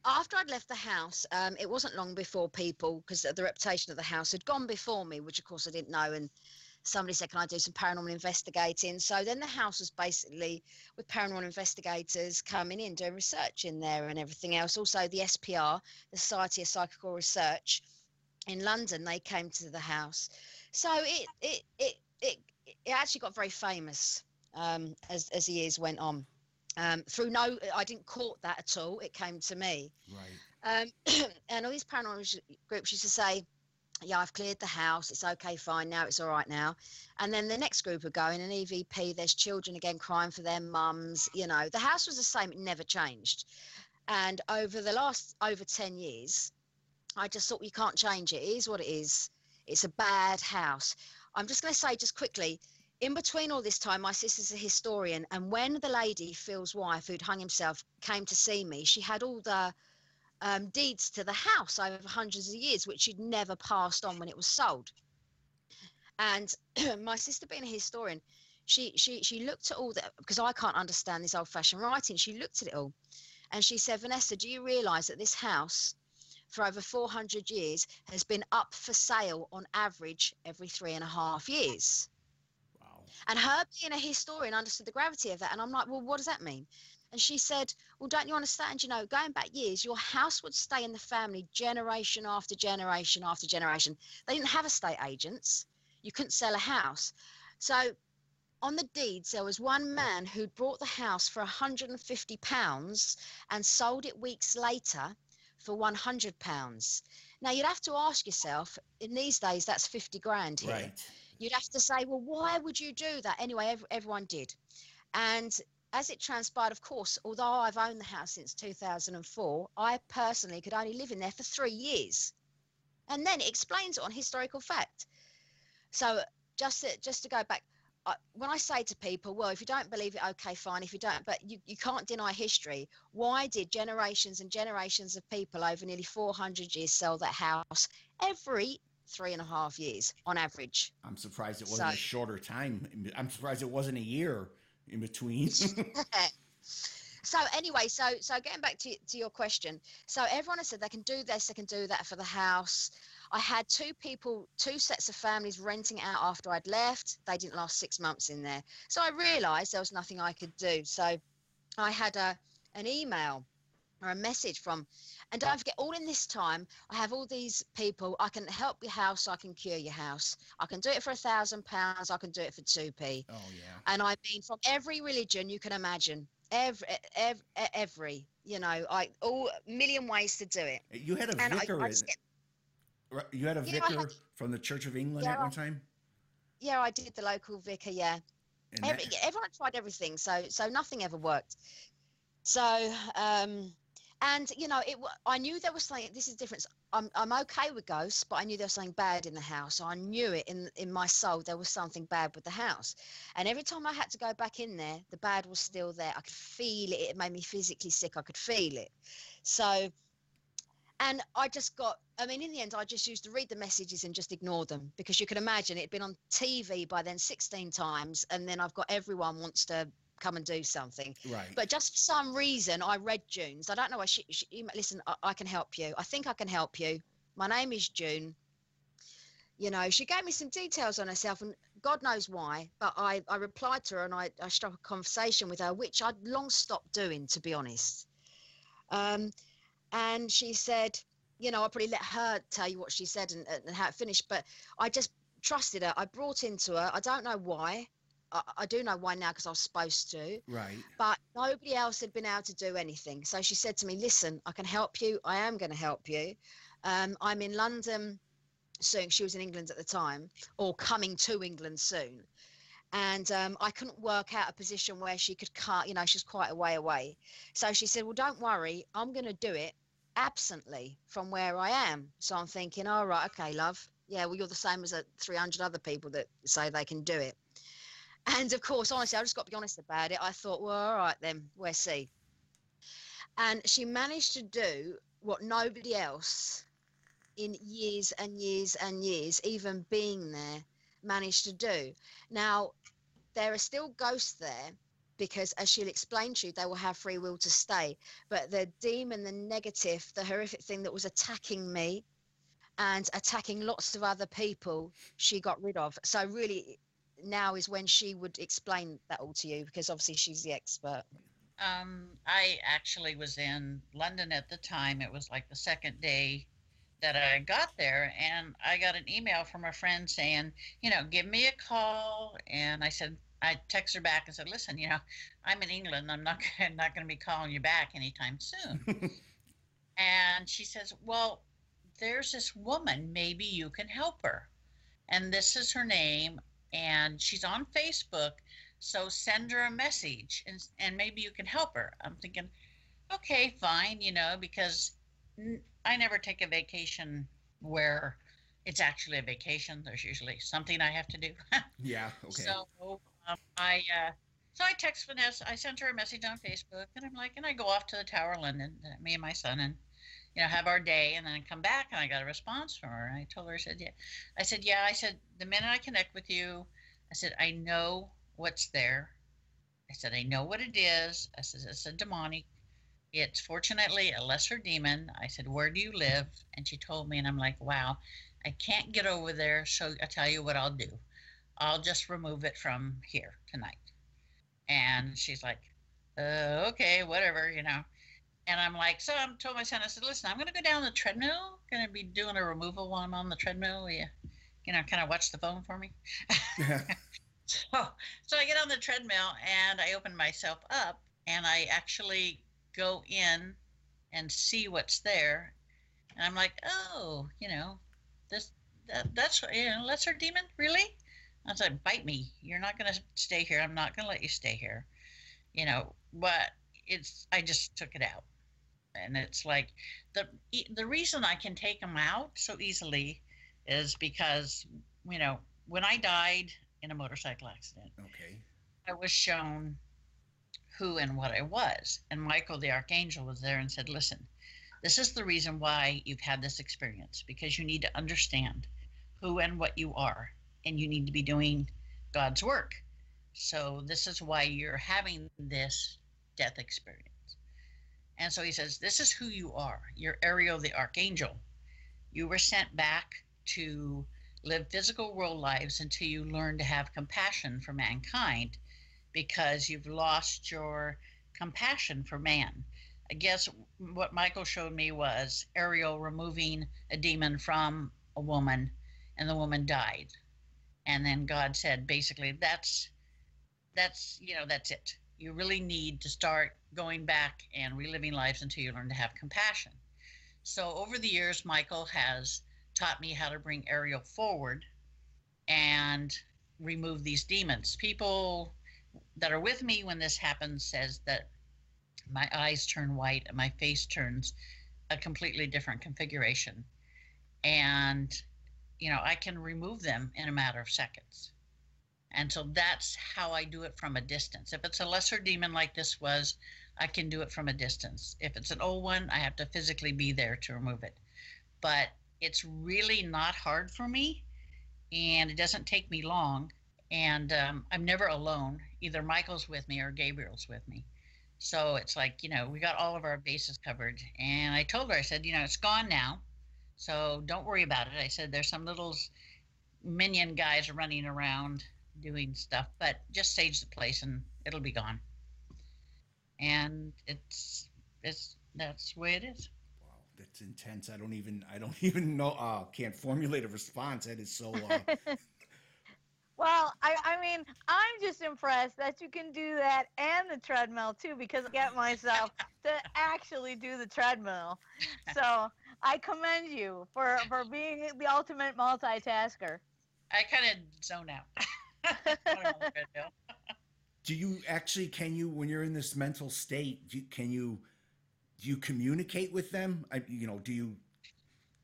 After I'd left the house, um, it wasn't long before people, because the reputation of the house had gone before me, which of course I didn't know. And somebody said, Can I do some paranormal investigating? So then the house was basically with paranormal investigators coming in, doing research in there and everything else. Also, the SPR, the Society of Psychical Research in London, they came to the house. So it, it, it, it, it actually got very famous um, as, as the years went on. Um, through no, I didn't court that at all. It came to me. Right. Um, and all these paranormal groups used to say, yeah, I've cleared the house. It's okay, fine. Now it's all right now. And then the next group would go in an EVP. There's children again crying for their mums. You know, the house was the same. It never changed. And over the last over 10 years, I just thought you can't change it. It is what it is. It's a bad house. I'm just going to say just quickly, in between all this time, my sister's a historian, and when the lady, Phil's wife, who'd hung himself, came to see me, she had all the um, deeds to the house over hundreds of years, which she'd never passed on when it was sold. And my sister, being a historian, she she she looked at all that because I can't understand this old-fashioned writing. She looked at it all, and she said, "Vanessa, do you realise that this house?" For over 400 years, has been up for sale on average every three and a half years. Wow. And her being a historian understood the gravity of that. And I'm like, well, what does that mean? And she said, well, don't you understand? You know, going back years, your house would stay in the family generation after generation after generation. They didn't have estate agents. You couldn't sell a house. So on the deeds, there was one man who'd bought the house for 150 pounds and sold it weeks later for 100 pounds. Now you'd have to ask yourself, in these days, that's 50 grand here Right. you'd have to say, well, why would you do that? Anyway, ev- everyone did. And as it transpired, of course, although I've owned the house since 2004, I personally could only live in there for three years. And then it explains it on historical fact. So just to, just to go back, I, when I say to people, well, if you don't believe it, okay, fine. If you don't, but you, you can't deny history. Why did generations and generations of people over nearly 400 years sell that house every three and a half years on average? I'm surprised it wasn't a shorter time. I'm surprised it wasn't a year. in between. so anyway, so so getting back to to your question, so everyone has said they can do this, they can do that for the house. I had two people, two sets of families renting out after I'd left. They didn't last six months in there, so I realised there was nothing I could do. So I had a an email or a message from, and don't forget, all in this time, I have all these people. I can help your house. I can cure your house. I can do it for a thousand pounds. I can do it for two p. oh yeah. And I mean, from every religion you can imagine, every, every, every you know, I all million ways to do it. You had a I, vicar. I just get, you had a I vicar had- from the Church of England Yeah, at one time. yeah, I did the local vicar. Yeah, Every, that- everyone tried everything, so so nothing ever worked. So, um, and you know, it. I knew there was something. This is different. I'm I'm okay with ghosts, but I knew there was something bad in the house. I knew it in in my soul. There was something bad with the house, and every time I had to go back in there, the bad was still there. I could feel it. It made me physically sick. I could feel it. So. And I just got, I mean, in the end, I just used to read the messages and just ignore them because you can imagine it'd been on TV by then 16 times. And then I've got everyone wants to come and do something. right. But just for some reason, I read June's. I don't know why she, she listen, I, I can help you. I think I can help you. My name is June. You know, she gave me some details on herself, and God knows why. But I, I replied to her and I, I struck a conversation with her, which I'd long stopped doing, to be honest. Um, and she said, you know, I probably let her tell you what she said and, and how it finished, but I just trusted her. I brought into her. I don't know why. I, I do know why now because I was supposed to right. but nobody else had been able to do anything. So she said to me, Listen, I can help you. I am going to help you. Um, I'm in London soon. She was in England at the time, or coming to England soon. And um, I couldn't work out a position where she could cut, you know, she's quite a way away. So she said, Well, don't worry, I'm going to do it absently from where I am. So I'm thinking, All right, okay, love. Yeah, well, you're the same as uh, 300 other people that say they can do it. And of course, honestly, I just got to be honest about it. I thought, well, all right then, we'll see. And she managed to do what nobody else in years and years and years, even being there, managed to do. Now, there are still ghosts there because, as she'll explain to you, they will have free will to stay. But the demon, the negative, the horrific thing that was attacking me and attacking lots of other people, she got rid of. So, really, now is when she would explain that all to you because obviously she's the expert. Um, I actually was in London at the time. It was like the second day that I got there, and I got an email from a friend saying, you know, give me a call. And I said, I texted her back and said, listen, you know, I'm in England. I'm not I'm not going to be calling you back anytime soon. and she says, well, there's this woman. Maybe you can help her. And this is her name, and she's on Facebook. So send her a message and, and maybe you can help her. I'm thinking, okay, fine, you know, because n- I never take a vacation where it's actually a vacation. There's usually something I have to do. yeah. Okay. So um, I uh, so I text Vanessa. I sent her a message on Facebook, and I'm like, and I go off to the Tower of London, uh, me and my son, and you know have our day, and then I come back, and I got a response from her. And I told her, I said, yeah, I said, yeah, I said, the minute I connect with you, I said, I know what's there. I said, I know what it is. I said, it's a demonic. It's fortunately a lesser demon. I said, where do you live? And she told me, and I'm like, wow, I can't get over there. So I tell you what I'll do. I'll just remove it from here tonight. And she's like, uh, okay, whatever, you know. And I'm like, so I told my son, I said, listen, I'm going to go down the treadmill. Going to be doing a removal while I'm on the treadmill. Will you, you know, kind of watch the phone for me? Yeah. so, so I get on the treadmill and I open myself up and I actually go in and see what's there. And I'm like, oh, you know, this that, that's you know, lesser demon, really? I said, bite me. You're not gonna stay here. I'm not gonna let you stay here. You know, but it's I just took it out. And it's like the the reason I can take them out so easily is because you know when I died in a motorcycle accident, okay. I was shown who and what I was. And Michael the Archangel was there and said, Listen, this is the reason why you've had this experience because you need to understand who and what you are, and you need to be doing God's work. So this is why you're having this death experience. And so he says, This is who you are. You're Ariel the Archangel. You were sent back to live physical world lives until you learn to have compassion for mankind because you've lost your compassion for man. I guess what Michael showed me was Ariel removing a demon from a woman and the woman died. And then God said basically that's that's you know that's it. You really need to start going back and reliving lives until you learn to have compassion. So over the years Michael has taught me how to bring Ariel forward and remove these demons. People that are with me when this happens says that my eyes turn white and my face turns a completely different configuration. And you know, I can remove them in a matter of seconds. And so that's how I do it from a distance. If it's a lesser demon like this was, I can do it from a distance. If it's an old one, I have to physically be there to remove it. But it's really not hard for me and it doesn't take me long. And um, I'm never alone. Either Michael's with me or Gabriel's with me. So it's like, you know, we got all of our bases covered. And I told her, I said, you know, it's gone now. So don't worry about it. I said, there's some little minion guys running around doing stuff, but just sage the place and it'll be gone. And it's, it's, that's the way it is. Wow, that's intense. I don't even I don't even know uh can't formulate a response. That is so uh Well, I, I mean, I'm just impressed that you can do that and the treadmill too, because I get myself to actually do the treadmill. So I commend you for, for being the ultimate multitasker. I kind of zone out. What am I gonna do? do you actually can you when you're in this mental state do you, can you do you communicate with them I, you know do you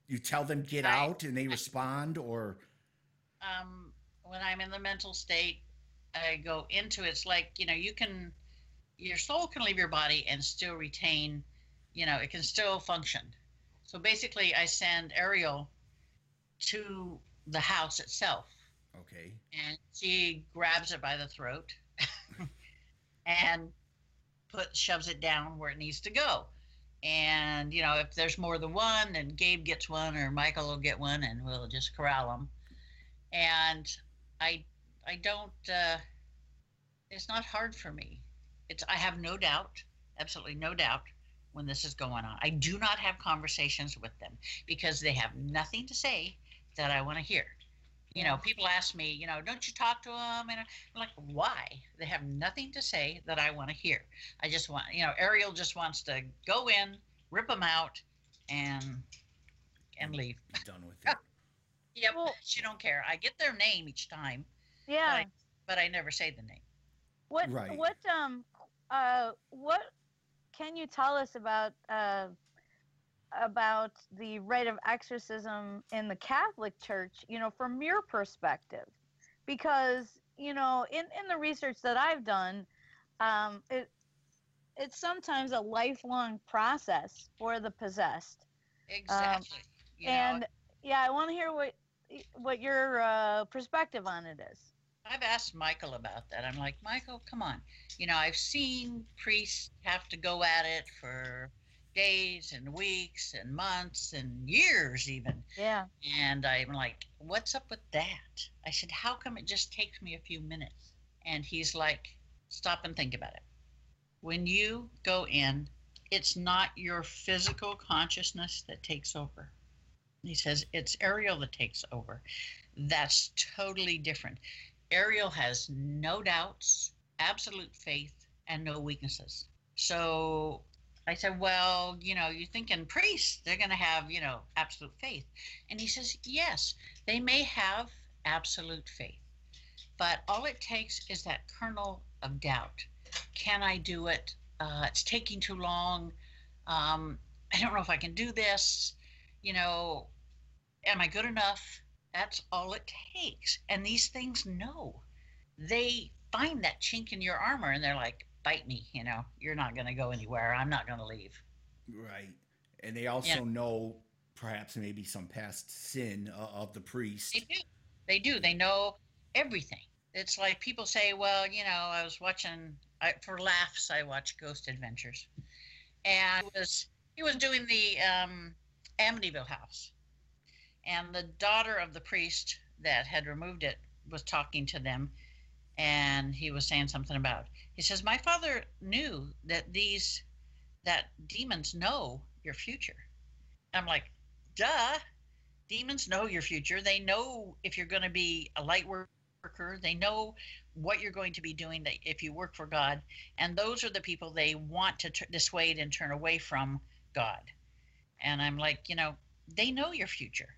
you tell them get I- out and they respond or um, when I'm in the mental state, I go into it's like you know you can your soul can leave your body and still retain, you know, it can still function. So basically, I send Ariel to the house itself, okay and she grabs it by the throat and put shoves it down where it needs to go. And you know, if there's more than one, then Gabe gets one or Michael will get one, and we'll just corral them. And I, I don't. Uh, it's not hard for me. It's I have no doubt, absolutely no doubt, when this is going on. I do not have conversations with them because they have nothing to say that I want to hear. You know, people ask me, you know, don't you talk to them? And I'm like, why? They have nothing to say that I want to hear. I just want, you know, Ariel just wants to go in, rip them out, and and leave. done with it Yep, Well- she don't care. I get their name each time, Yeah. Right. but I never say the name. What Right. what um uh what can you tell us about uh about the rite of exorcism in the Catholic Church, you know, from your perspective? Because, you know, in, in the research that I've done, um, it it's sometimes a lifelong process for the possessed. Exactly. you know, and yeah, I want to hear what what your uh, perspective on it is. I've asked Michael about that. I'm like, Michael, come on. You know, I've seen priests have to go at it for days and weeks and months and years even. Yeah. And I'm like, what's up with that? I said, how come it just takes me a few minutes? And he's like, stop and think about it. When you go in, it's not your physical consciousness that takes over. He says, it's Ariel that takes over. That's totally different. Ariel has no doubts, absolute faith, and no weaknesses. So I said, Well, you know, you're thinking priests, they're going to have, you know, absolute faith. And he says, Yes, they may have absolute faith, but all it takes is that kernel of doubt. Can I do it? Uh, it's taking too long. Um, I don't know if I can do this. You know, am I good enough? That's all it takes. And these things know. They find that chink in your armor and they're like, bite me, you know, you're not going to go anywhere. I'm not going to leave. right and they also know perhaps maybe some past sin uh, of the priest They do. They do. They know everything. it's like people say, well, you know, I was watching I, for laughs. I watch Ghost Adventures, and it was he was doing the um, Amityville house, and the daughter of the priest that had removed it was talking to them, and he was saying something about. He says, "My father knew that these that demons know your future." I'm like, "Duh." Demons know your future. They know if you're going to be a light worker. They know what you're going to be doing that if you work for God. And those are the people they want to t- dissuade and turn away from God. And I'm like, you know, they know your future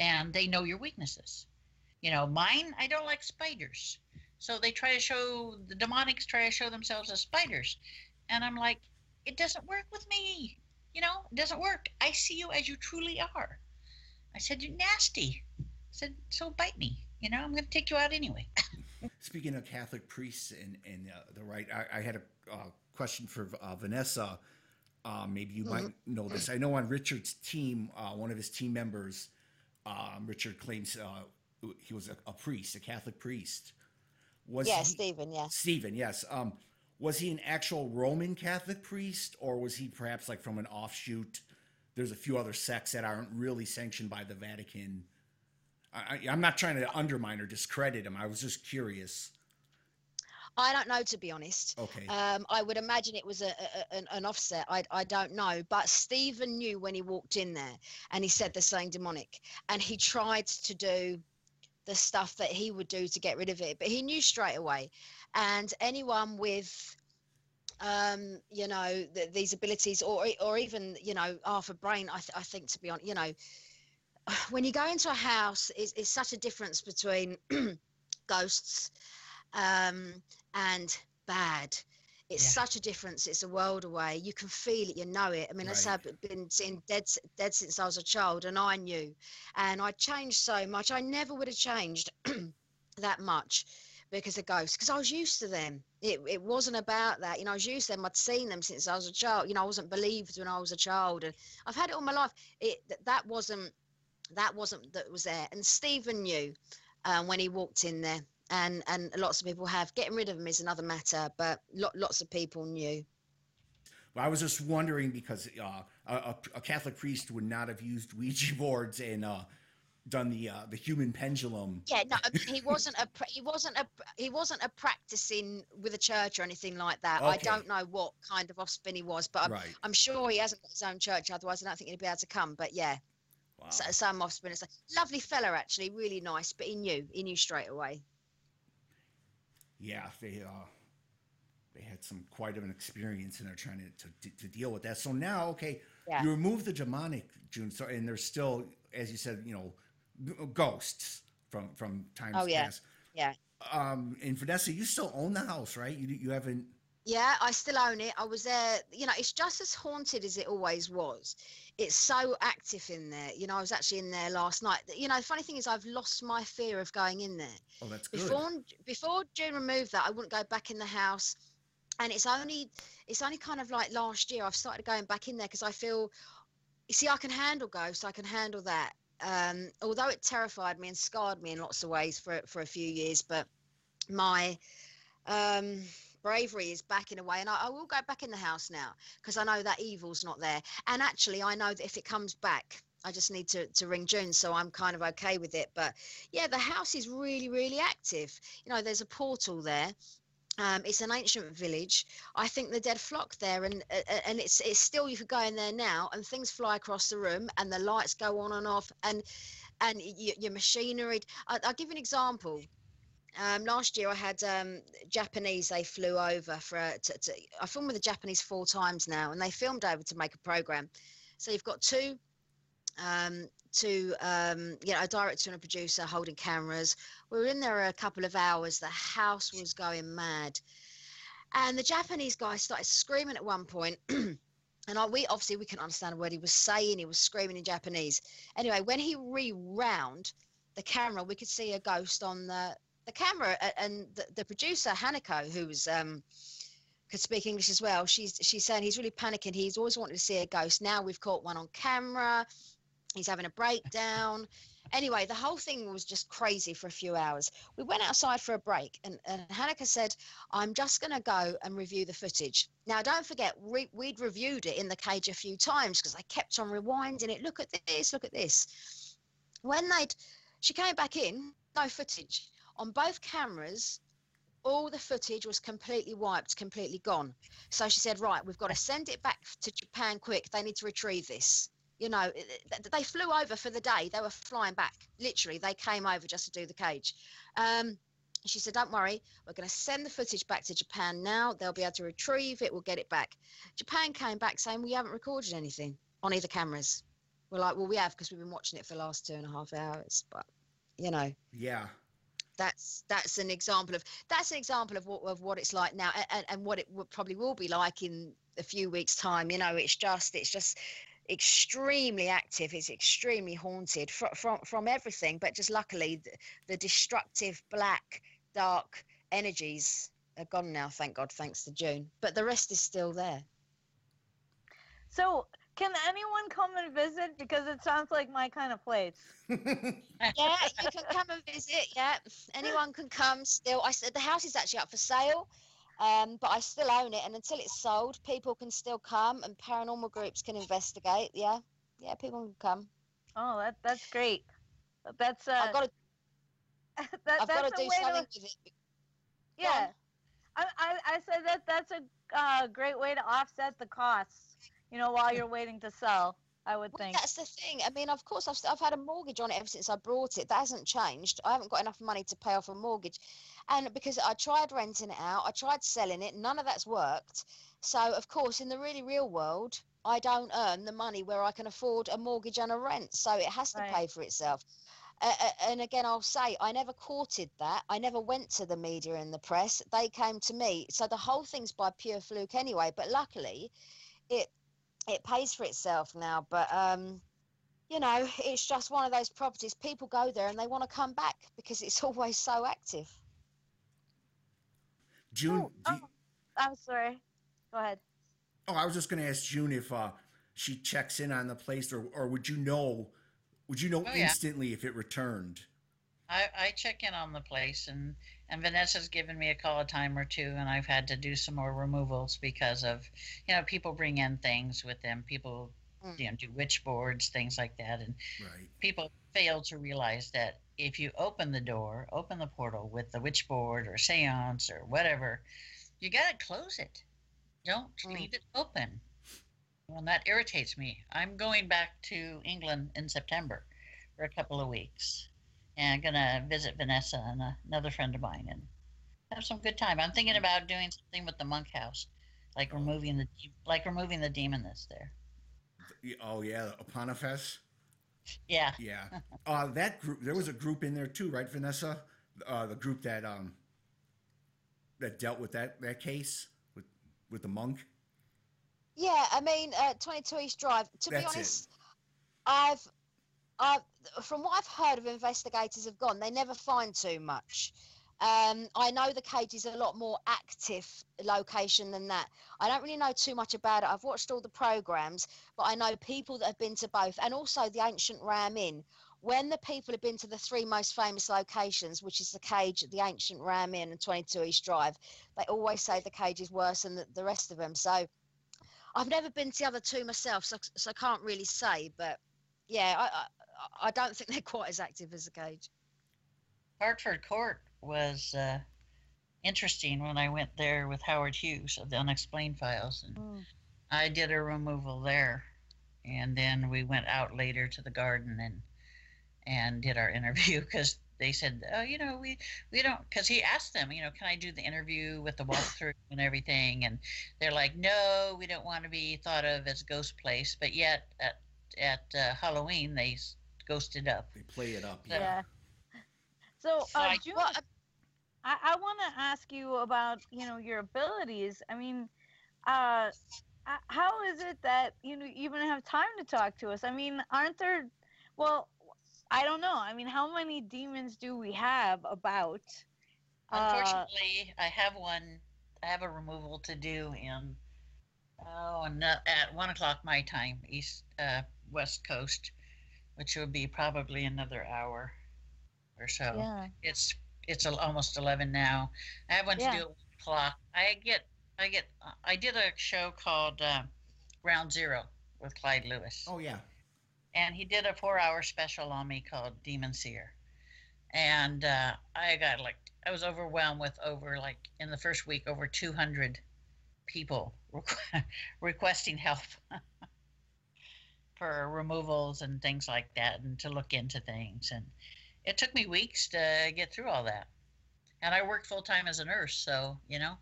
and they know your weaknesses. You know, mine, I don't like spiders. So they try to show, the demonics try to show themselves as spiders. And I'm like, it doesn't work with me. You know, it doesn't work. I see you as you truly are. I said, You're nasty. I said, So bite me. You know, I'm going to take you out anyway. Speaking of Catholic priests and, and uh, the right, I, I had a uh, question for uh, Vanessa. Uh, maybe you might know this. I know on Richard's team, uh, one of his team members, um, Richard claims uh, he was a, a priest, a Catholic priest. Was yeah, he, Stephen. Yeah. Stephen, yes. Um, was he an actual Roman Catholic priest, or was he perhaps like from an offshoot? There's a few other sects that aren't really sanctioned by the Vatican. I, I- I'm not trying to undermine or discredit him. I was just curious. I don't know to be honest. Okay. Um, I would imagine it was a, a, an, an offset. I, I don't know. But Stephen knew when he walked in there and he said the saying demonic. And he tried to do the stuff that he would do to get rid of it. But he knew straight away. And anyone with, um, you know, th- these abilities or, or even, you know, half a brain, I, th- I think, to be honest, you know, when you go into a house, it's, it's such a difference between ghosts um, and bad. It's Yeah. such a difference. It's a world away. You can feel it. You know it. I mean, Right. I've been seeing dead, dead since I was a child, and I knew. And I changed so much. I never would have changed that much because of ghosts, because I was used to them. It, it wasn't about that. You know, I was used to them. I'd seen them since I was a child. You know, I wasn't believed when I was a child, and I've had it all my life. It that, that wasn't that wasn't that was there. And Stephen knew um, when he walked in there, and and lots of people have. Getting rid of them is another matter, but lo- lots of people knew. Well, I was just wondering because uh, a, a- Catholic priest would not have used Ouija boards and uh, done the uh, the human pendulum. Yeah, no, he wasn't a he wasn't a he wasn't a practicing with a church or anything like that. I don't know what kind of offspin he was, but I'm, right. I'm sure he hasn't got his own church. Otherwise, I don't think he'd be able to come. But yeah, Wow. so, some offspin is a lovely fella, actually, really nice. But he knew, he knew straight away. Yeah, they uh, they had some quite of an experience and they're trying to, to to deal with that. So now, okay, Yeah. you remove the demonic, June. So and there's still, as you said, you know, ghosts from from times Oh, yeah. past. Yeah. Um, and Vanessa, you still own the house, right? You you haven't. Yeah, I still own it. I was there. You know, it's just as haunted as it always was. It's so active in there. You know, I was actually in there last night. You know, the funny thing is, I've lost my fear of going in there. Oh, that's good. before before June removed that, I wouldn't go back in the house. And it's only it's only kind of like last year I've started going back in there because I feel you see I can handle ghosts, I can handle that. Um, although it terrified me and scarred me in lots of ways for for a few years, but my um bravery is back in a way and I, I will go back in the house now because I know that evil's not there. And actually I know that if it comes back I just need to, to ring June, so I'm kind of okay with it. But yeah, the house is really, really active. You know, there's a portal there. Um, it's an ancient village. I think the dead flock there, and uh, uh, and it's it's still you could go in there now, and things fly across the room, and the lights go on and off, and and y- your machinery. I, I'll give you an example. Um, last year I had um, Japanese. They flew over for. A, to, to, I filmed with the Japanese four times now, and they filmed over to make a program. So you've got two um, to um, you know a director and a producer holding cameras. We were in there a couple of hours. The house was going mad, and the Japanese guy started screaming at one point. And I, we obviously we couldn't understand what he was saying. He was screaming in Japanese. Anyway, when he re-round the camera, we could see a ghost on the the camera. And the, the producer Hanako, who was um, could speak English as well, she's she's saying he's really panicking. He's always wanted to see a ghost. Now we've caught one on camera he's having a breakdown Anyway, the whole thing was just crazy for a few hours. We went outside for a break, and, and Hanako said, I'm just going to go and review the footage. Now, don't forget, we, we'd reviewed it in the cage a few times because I kept on rewinding it. Look at this, look at this. When they'd, she came back in, no footage. On both cameras, all the footage was completely wiped, completely gone. So she said, Right, we've got to send it back to Japan quick. They need to retrieve this. You know, they flew over for the day. They were flying back. Literally, they came over just to do the cage. Um, she said, Don't worry, we're going to send the footage back to Japan now. They'll be able to retrieve it. We'll get it back. Japan came back saying, We haven't recorded anything on either cameras. We're like, Well, we have because we've been watching it for the last two and a half hours. But, you know, Yeah. That's that's an example of that's an example of what of what it's like now and, and what it probably will be like in a few weeks time. You know it's just it's just extremely active it's extremely haunted from from, from everything but just luckily the, the destructive black dark energies are gone now thank god thanks to june but the rest is still there. So, can anyone come and visit? Because it sounds like my kind of place. yeah, you can come and visit. Yeah, anyone can come. Still, I said the house is actually up for sale, um, but I still own it, and until it's sold, people can still come, and paranormal groups can investigate. Yeah, yeah, people can come. Oh, that that's great. That's uh, I've got to, that, I've got to a do way something to, with it. yeah. I, I I said that that's a uh, great way to offset the costs. You know, while you're waiting to sell, I would Well, think. that's the thing. I mean, of course, I've, I've had a mortgage on it ever since I brought it. That hasn't changed. I haven't got enough money to pay off a mortgage. And because I tried renting it out, I tried selling it, none of that's worked. So, of course, in the really real world, I don't earn the money where I can afford a mortgage and a rent. So it has to Right. pay for itself. Uh, uh, and again, I'll say I never courted that. I never went to the media and the press. They came to me. So the whole thing's by pure fluke anyway. But luckily, it it pays for itself now. But um, you know, it's just one of those properties. People go there and they want to come back because it's always so active. June. Oh, you- oh. I'm sorry. Go ahead. Oh, I was just going to ask June if uh, she checks in on the place, or or would you know? Would you know Oh, yeah. instantly if it returned? I, I check in on the place and and Vanessa's given me a call a time or two and I've had to do some more removals because of you know people bring in things with them people Mm. you know do witch boards things like that and Right. people fail to realize that if you open the door open the portal with the witch board or seance or whatever you got to close it don't Mm. leave it open well that irritates me i'm going back to england in september for a couple of weeks and I'm gonna visit Vanessa and uh, another friend of mine and have some good time. I'm thinking about doing something with the monk house, like removing the like removing the demon that's there. Y- Oh yeah, Eponifes. Yeah, Yeah. Uh, that group. There was a group in there too, right, Vanessa? Uh, the group that um that dealt with that that case with with the monk. Yeah, I mean, uh, 22 East Drive. To That's be it. honest, I've, From what I've heard of investigators have gone, they never find too much. Um, I know the cage is a lot more active location than that. I don't really know too much about it. I've watched all the programs, but I know people that have been to both, and also the ancient Ram Inn. When the people have been to the three most famous locations, which is the cage, the ancient Ram Inn, and 22 East Drive, they always say the cage is worse than the, the rest of them. So I've never been to the other two myself, so, so I can't really say. But yeah, I, I, I don't think they're quite as active as the cage. Hartford Court was uh, interesting when I went there with Howard Hughes of the Unexplained Files, and Mm. I did a removal there, and then we went out later to the garden and and did our interview because they said, oh, you know, we we don't because he asked them, you know, can I do the interview with the walkthrough and everything, and they're like, no, we don't want to be thought of as a ghost place, but yet at at uh, Halloween they ghosted up. They play it up. Yeah. Yeah. So, So uh, I- June, Well, uh, I, I want to ask you about you know your abilities. I mean, uh, how is it that you know you even have time to talk to us? I mean, aren't there? Well, I don't know. I mean, how many demons do we have about? Uh, Unfortunately, I have one. I have a removal to do in oh, and uh, at one o'clock my time, east uh, west coast, which would be probably another hour or so. Yeah. It's it's almost eleven now. I have one to Yeah. do at one o'clock. I get I get I did a show called uh, Ground Zero with Clyde Lewis, Oh yeah. and he did a four-hour special on me called Demon Seer, and uh, I got like I was overwhelmed with over like in the first week over two hundred people requ- requesting help for removals and things like that, and to look into things, and it took me weeks to get through all that. And I worked full time as a nurse, so you know.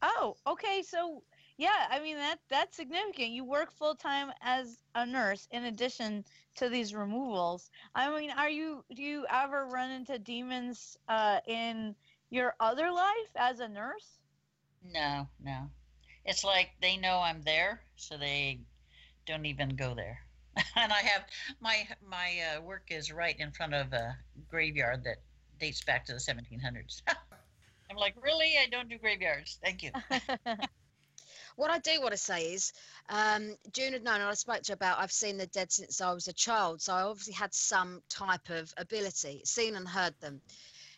Oh, okay. So yeah, I mean that that's significant. You work full time as a nurse in addition to these removals. I mean, are you do you ever run into demons uh, in your other life as a nurse? No, no. It's like they know I'm there, so they don't even go there. and I have my my uh, work is right in front of a graveyard that dates back to the 1700s. I'm like, really? I don't do graveyards. Thank you. What I do want to say is, um, June had known, and I spoke to her about, I've seen the dead since I was a child. So I obviously had some type of ability, seen and heard them.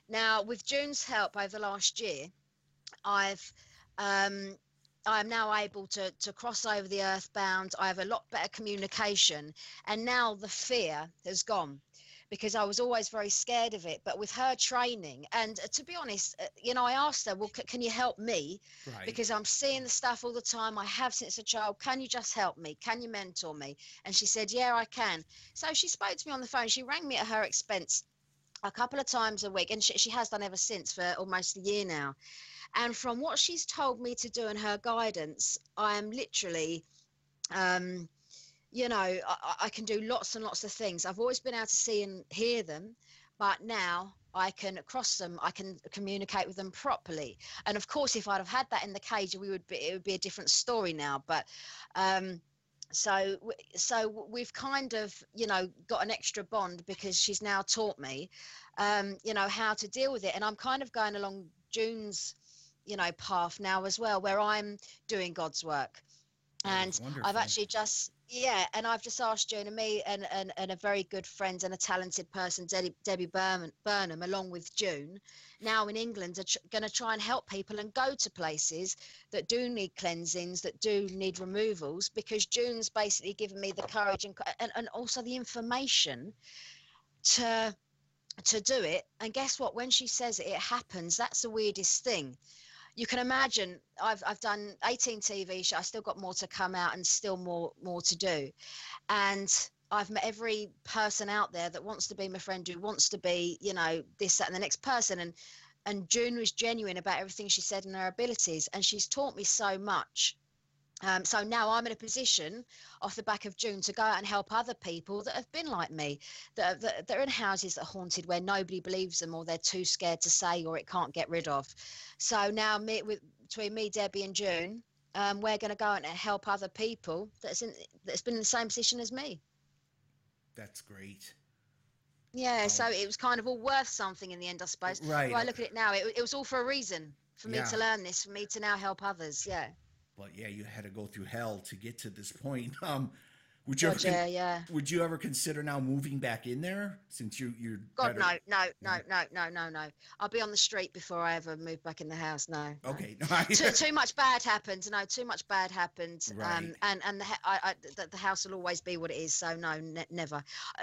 Now, with June's help over the last year, I've. Um, I'm now able to, to cross over the earthbound. I have a lot better communication. And now the fear has gone because I was always very scared of it. But with her training, and uh, to be honest, uh, you know, I asked her, well, c- can you help me? Right. because I'm seeing the stuff all the time. I have since a child. Can you just help me? Can you mentor me? And she said, Yeah, I can. So she spoke to me on the phone. She rang me at her expense a couple of times a week, and she, she has done ever since for almost a year now. And from what she's told me to do and her guidance, I am literally. Um, you know, I, I- can do lots and lots of things. I've always been able to see and hear them, but now I can cross them. I can communicate with them properly. And of course, if I'd have had that in the cage, we would be it would be a different story now. But um, so so we've kind of you know got an extra bond because she's now taught me, um, you know, how to deal with it. And I'm kind of going along June's, you know, path now as well, where I'm doing God's work. And I've actually just yeah, and I've just asked June and me and, and, and a very good friend and a talented person, Debbie, Debbie Burnham, Burnham, along with June, now in England, are tr- going to try and help people and go to places that do need cleansings, that do need removals, because June's basically given me the courage and, and, and also the information to to do it. And guess what? When she says it, it happens. That's the weirdest thing you can imagine I've I've done 18 TV shows. I still got more to come out and still more more to do, and I've met every person out there that wants to be my friend, who wants to be you know this that and the next person, and and June was genuine about everything she said and her abilities, and she's taught me so much. Um, so now I'm in a position off the back of June to go out and help other people that have been like me, that, are- that, that are in houses that are haunted where nobody believes them or they're too scared to say or it can't get rid of. So now me, with, between me, Debbie and June, um, we're going to go out and help other people that's in that's been in the same position as me. That's great. Yeah, Wow. so it was kind of all worth something in the end, I suppose. Right. I look at it now, it, it was all for a reason for me Yeah. to learn this, for me to now help others. Yeah. But yeah, you had to go through hell to get to this point. Um, would you ever con- yeah, would you ever consider now moving back in there since you you're God, better- no, no, no, no, no, no, no. I'll be on the street before I ever move back in the house. No. no. Okay. too, too much bad happened. No, too much bad happened. Right. Um, and and the, I, I, the, the house will always be what it is. So no, ne- never.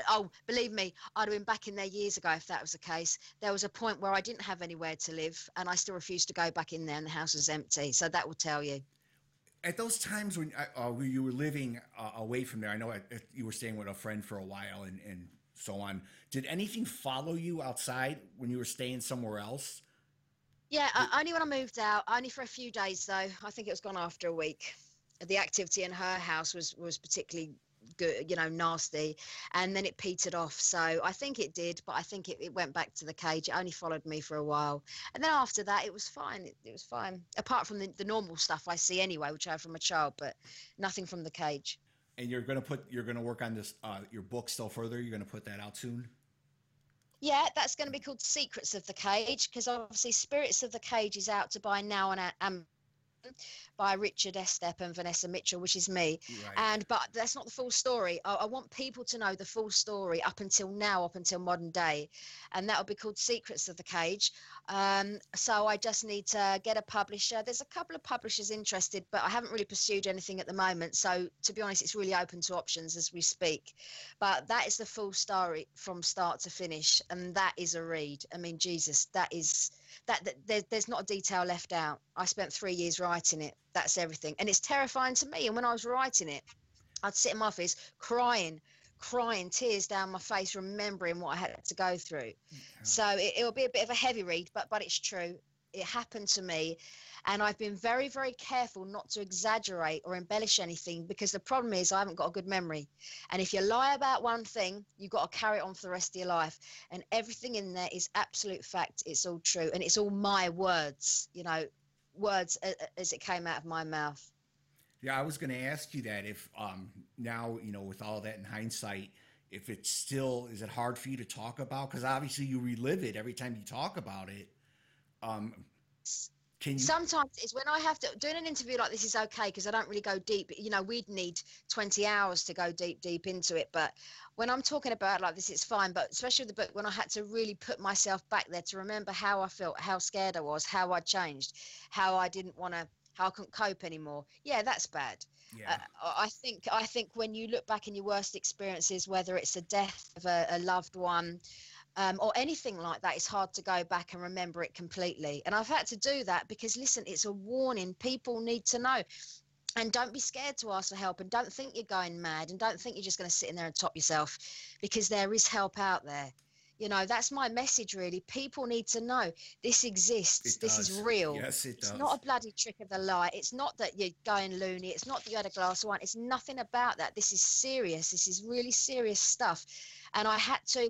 Oh, believe me, I'd have been back in there years ago if that was the case. There was a point where I didn't have anywhere to live, and I still refused to go back in there, and the house was empty. So that will tell you. At those times when uh, uh, you were living uh, away from there, I know uh, you were staying with a friend for a while and, and so on. Did anything follow you outside when you were staying somewhere else? Yeah, uh, only when I moved out, only for a few days though. I think it was gone after a week. The activity in her house was was particularly good, you know, nasty, and then it petered off. So I think it did, but I think it, it went back to the cage. It only followed me for a while, and then after that, it was fine. It, it was fine, apart from the, the normal stuff I see anyway, which I have from a child, but nothing from the cage. And you're gonna put you're gonna work on this uh, your book still further. You're gonna put that out soon. Yeah, that's going to be called Secrets of the Cage because obviously Spirits of the Cage is out to buy now on A- by Richard Estep and Vanessa Mitchell, which is me. Right. And but that's not the full story. I, I want people to know the full story up until now, up until modern day, and that will be called Secrets of the Cage. Um, so I just need to get a publisher. There's a couple of publishers interested, but I haven't really pursued anything at the moment. So to be honest, it's really open to options as we speak. But that is the full story from start to finish, and that is a read. I mean, Jesus, that is that, that there, there's not a detail left out. I spent three years writing it. That's everything, and it's terrifying to me. And when I was writing it, I'd sit in my office crying, crying, tears down my face, remembering what I had to go through. So it, it'll be a bit of a heavy read, but but it's true. It happened to me, and I've been very very careful not to exaggerate or embellish anything because the problem is I haven't got a good memory, and if you lie about one thing, you've got to carry it on for the rest of your life. And everything in there is absolute fact. It's all true, and it's all my words. You know, words as it came out of my mouth. Yeah, I was going to ask you that if um now you know with all that in hindsight, if it's still is it hard for you to talk about because obviously you relive it every time you talk about it. Um, can you? Sometimes it's when I have to doing an interview like this is okay because I don't really go deep. You know, we'd need 20 hours to go deep, deep into it. But when I'm talking about like this, it's fine. But especially with the book, when I had to really put myself back there to remember how I felt, how scared I was, how I changed, how I didn't want to, how I couldn't cope anymore. Yeah, that's bad. yeah, Uh, I think I think when you look back in your worst experiences, whether it's the death of a, a loved one um, or anything like that, it's hard to go back and remember it completely. And I've had to do that because listen, it's a warning. People need to know. And don't be scared to ask for help and don't think you're going mad and don't think you're just going to sit in there and top yourself because there is help out there. You know, that's my message really. People need to know this exists. it this is real. Yes, it It's does. not a bloody trick of the light. It's not that you're going loony. It's not that you had a glass of wine. It's nothing about that. This is serious. This is really serious stuff. And I had to,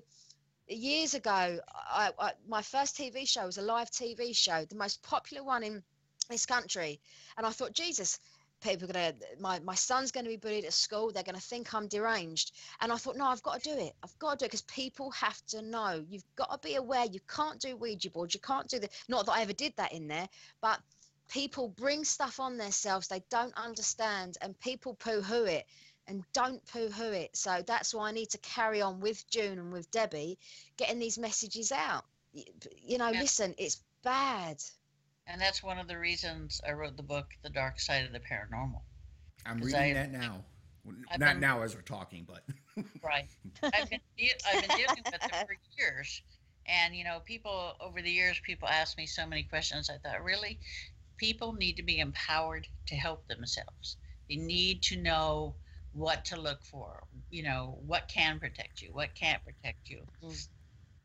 years ago, I, I, my first TV show was a live TV show, the most popular one in this country. And I thought, Jesus, people are going to, my, my son's going to be bullied at school. They're going to think I'm deranged. And I thought, no, I've got to do it. I've got to do it because people have to know. You've got to be aware. You can't do Ouija boards. You can't do the, not that I ever did that in there, but people bring stuff on themselves they don't understand and people poo-hoo it and don't poo-hoo it so that's why i need to carry on with june and with debbie getting these messages out you know Yeah. listen it's bad And that's one of the reasons I wrote the book, The Dark Side of the Paranormal. I'm reading I- that now. I've Not been- now as we're talking, but Right. I've been de- I've been dealing with it for years, and you know, people over the years, people ask me so many questions. I thought, really, people need to be empowered to help themselves. They need to know what to look for. You know, what can protect you, what can't protect you. Mm.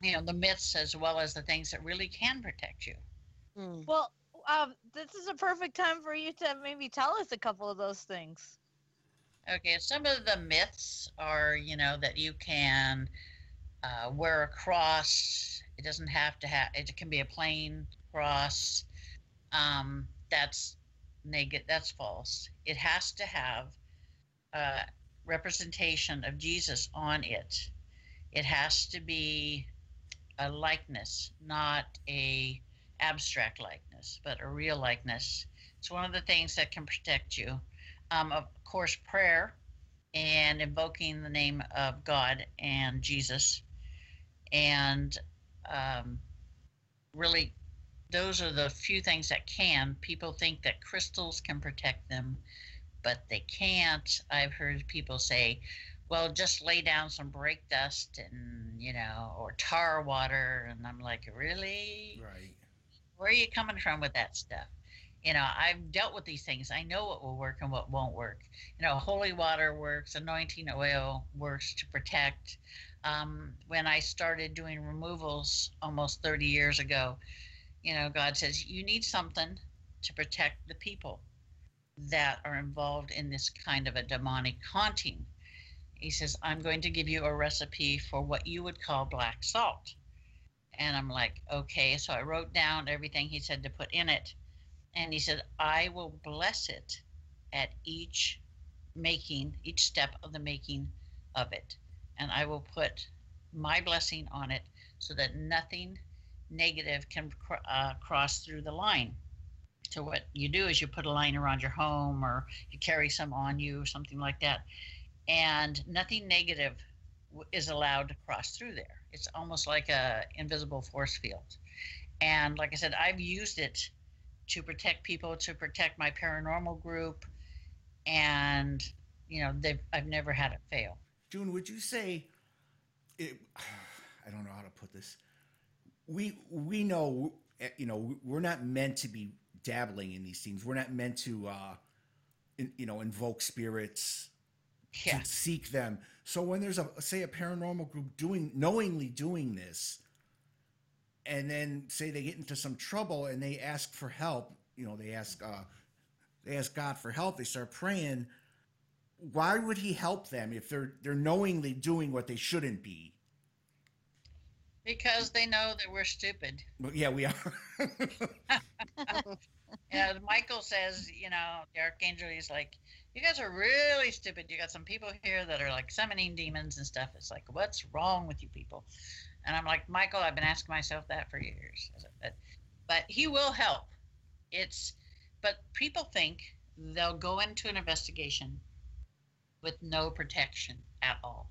You know, the myths as well as the things that really can protect you. Mm. Well, um, this is a perfect time for you to maybe tell us a couple of those things. Okay, some of the myths are, you know, that you can uh, wear a cross. It doesn't have to have. It can be a plain cross. Um, that's negative. That's false. It has to have a representation of Jesus on it. It has to be a likeness, not a abstract likeness, but a real likeness. It's one of the things that can protect you um, of course, prayer and invoking the name of God and Jesus. And um, really, those are the few things that can. People think that crystals can protect them, but they can't. I've heard people say, well, just lay down some brake dust and, you know, or tar water. And I'm like, really? right. where are you coming from with that stuff? You know, I've dealt with these things. I know what will work and what won't work. You know, holy water works, anointing oil works to protect. Um, when I started doing removals almost 30 years ago, you know, God says, you need something to protect the people that are involved in this kind of a demonic haunting. He says, I'm going to give you a recipe for what you would call black salt. And I'm like, okay. So I wrote down everything he said to put in it. And he said, I will bless it at each making, each step of the making of it. And I will put my blessing on it so that nothing negative can uh, cross through the line. So what you do is you put a line around your home, or you carry some on you, or something like that, and nothing negative is allowed to cross through there. It's almost like a invisible force field. And like I said, I've used it to protect people, to protect my paranormal group, and you know, they've I've never had it fail. June, would you say it, I don't know how to put this. We we know eh, you know we're not meant to be dabbling in these things. We're not meant to uh in, you know invoke spirits Yeah. to seek them. So when there's a say a paranormal group doing knowingly doing this and then say they get into some trouble and they ask for help, you know, they ask uh they ask God for help, they start praying, why would he help them if they're they're knowingly doing what they shouldn't be? Because they know that we're stupid. But yeah, we are. Know, Michael says, you know, the archangel, he's like, you guys are really stupid. You got some people here that are like summoning demons and stuff. It's like, what's wrong with you people? And I'm like, Michael, I've been asking myself that for years. But, but he will help. It's, but people think they'll go into an investigation with no protection at all.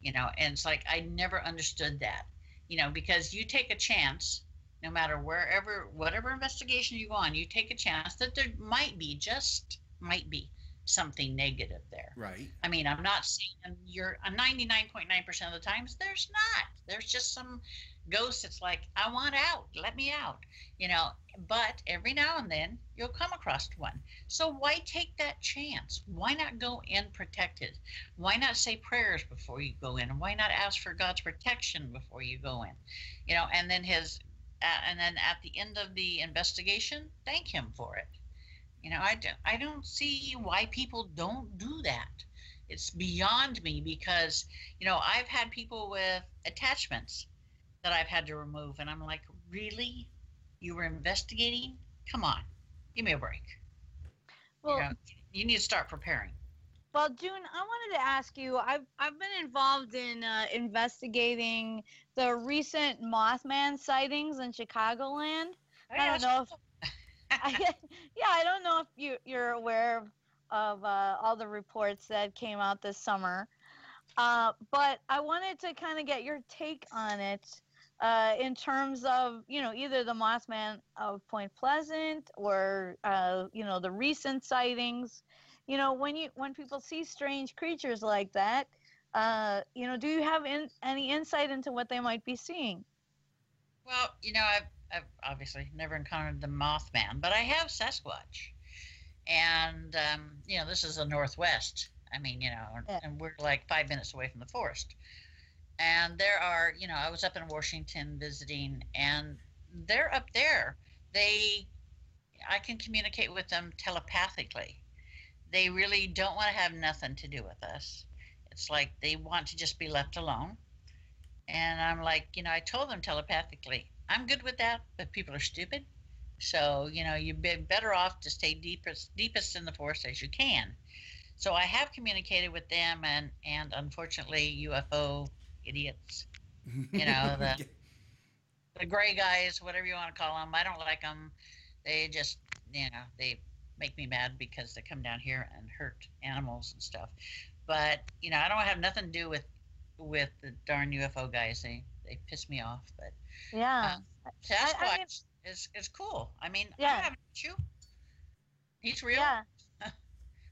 You know, and it's like, I never understood that, you know, because you take a chance no matter wherever whatever investigation you go on you take a chance that there might be just might be something negative there. Right. i mean i'm not saying you're uh, 99.9% of the times there's not. There's just some ghost that's like i want out. Let me out you know? But every now and then you'll come across one. So why take that chance? Why not go in protected? Why not say prayers before you go in? Why not ask for god's protection before you go in? You know and then his uh, and then at the end of the investigation thank him for it. You know i don't, I don't see why people don't do that. It's beyond me because you know i've had people with attachments that i've had to remove and i'm like really? You were investigating? Come on give me a break. Well, you know you need to start preparing Well, June, I wanted to ask you. I've I've been involved in uh, investigating the recent Mothman sightings in Chicagoland. I don't know if, I, yeah, I don't know if you you're aware of, of uh, all the reports that came out this summer, uh, but I wanted to kind of get your take on it uh, in terms of you know either the Mothman of Point Pleasant or uh, you know the recent sightings you know when you when people see strange creatures like that uh you know do you have in, any insight into what they might be seeing Well, you know, I've, I've obviously never encountered the Mothman, but I have Sasquatch. And, um, you know, this is the Northwest. I mean, you know, Yeah. and we're like five minutes away from the forest. And there are, you know, I was up in Washington visiting, and they're up there. They, I can communicate with them telepathically. They really don't want to have nothing to do with us. It's like they want to just be left alone. And I'm like, you know, I told them telepathically, I'm good with that, but people are stupid. So, you know, you'd be better off to stay deepest deepest in the forest as you can. So I have communicated with them and and unfortunately UFO idiots, You know, the- the gray guys, whatever you want to call them, I don't like them. They just, you know, they make me mad because they come down here and hurt animals and stuff. But, you know, I don't have nothing to do with with the darn UFO guys. They they piss me off, but yeah Sasquatch I mean- is is cool. I mean, I Yeah. don't have an issue. He's real. yeah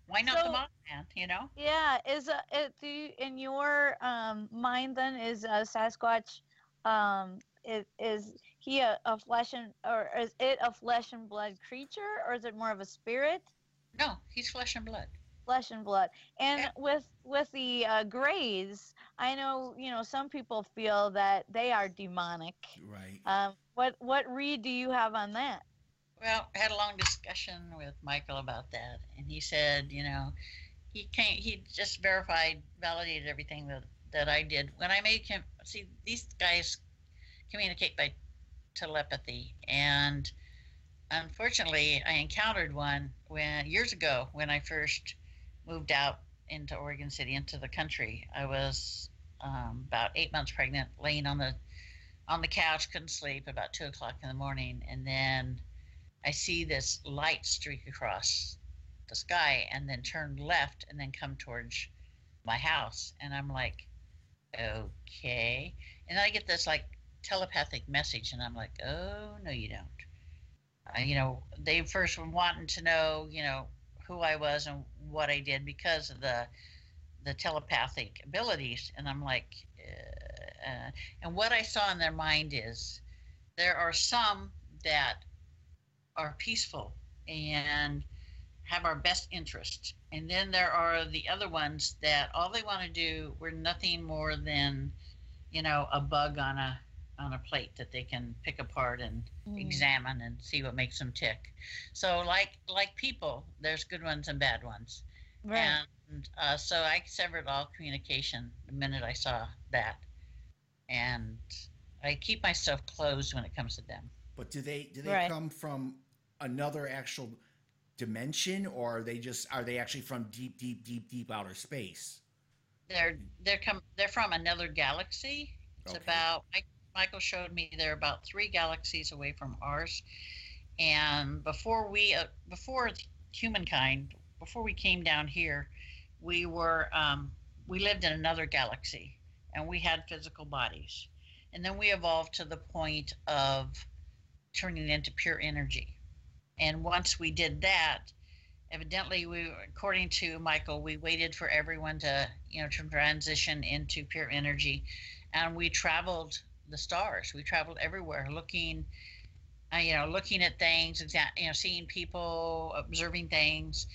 Why not the So- Mothman? You know? yeah is uh, it do you, in your um mind then is uh, sasquatch um is, is he a, a flesh and or is it a flesh and blood creature or is it more of a spirit No, he's flesh and blood. flesh and blood and Yeah. with with the uh, grays i know you know some people feel that they are demonic right. um what what read do you have on that Well, I had a long discussion with Michael about that, and he said, you know, he can't. He just verified, validated everything that that I did when I made him. See, these guys communicate by telepathy, and unfortunately, I encountered one when years ago when I first moved out into Oregon City, into the country. I was um, about eight months pregnant, laying on the on the couch, couldn't sleep. About two o'clock in the morning, and then I see this light streak across the sky and then turn left and then come towards my house. And I'm like, okay. And I get this like telepathic message, and I'm like, oh, no, you don't. Uh, you know, they first were wanting to know, you know, who I was and what I did because of the the telepathic abilities, and I'm like, uh, uh, and what I saw in their mind is there are some that are peaceful and have our best interest, and then there are the other ones that all they want to do we're nothing more than, you know, a bug on a on a plate that they can pick apart and Mm. examine and see what makes them tick. So like like people, there's good ones and bad ones. Right. And uh, so I severed all communication the minute I saw that, and I keep myself closed when it comes to them. But do they do they Right. come from another actual dimension, or are they just are they actually from deep, deep, deep, deep outer space? They're they're come they're from another galaxy. It's Okay. about Mike, Michael showed me they're about three galaxies away from ours, and before we uh, before humankind before we came down here, we were um, we lived in another galaxy, and we had physical bodies, and then we evolved to the point of turning into pure energy, and once we did that, evidently we according to michael we waited for everyone to you know to transition into pure energy. And we traveled the stars. We traveled everywhere looking uh, you know looking at things you know seeing people observing things.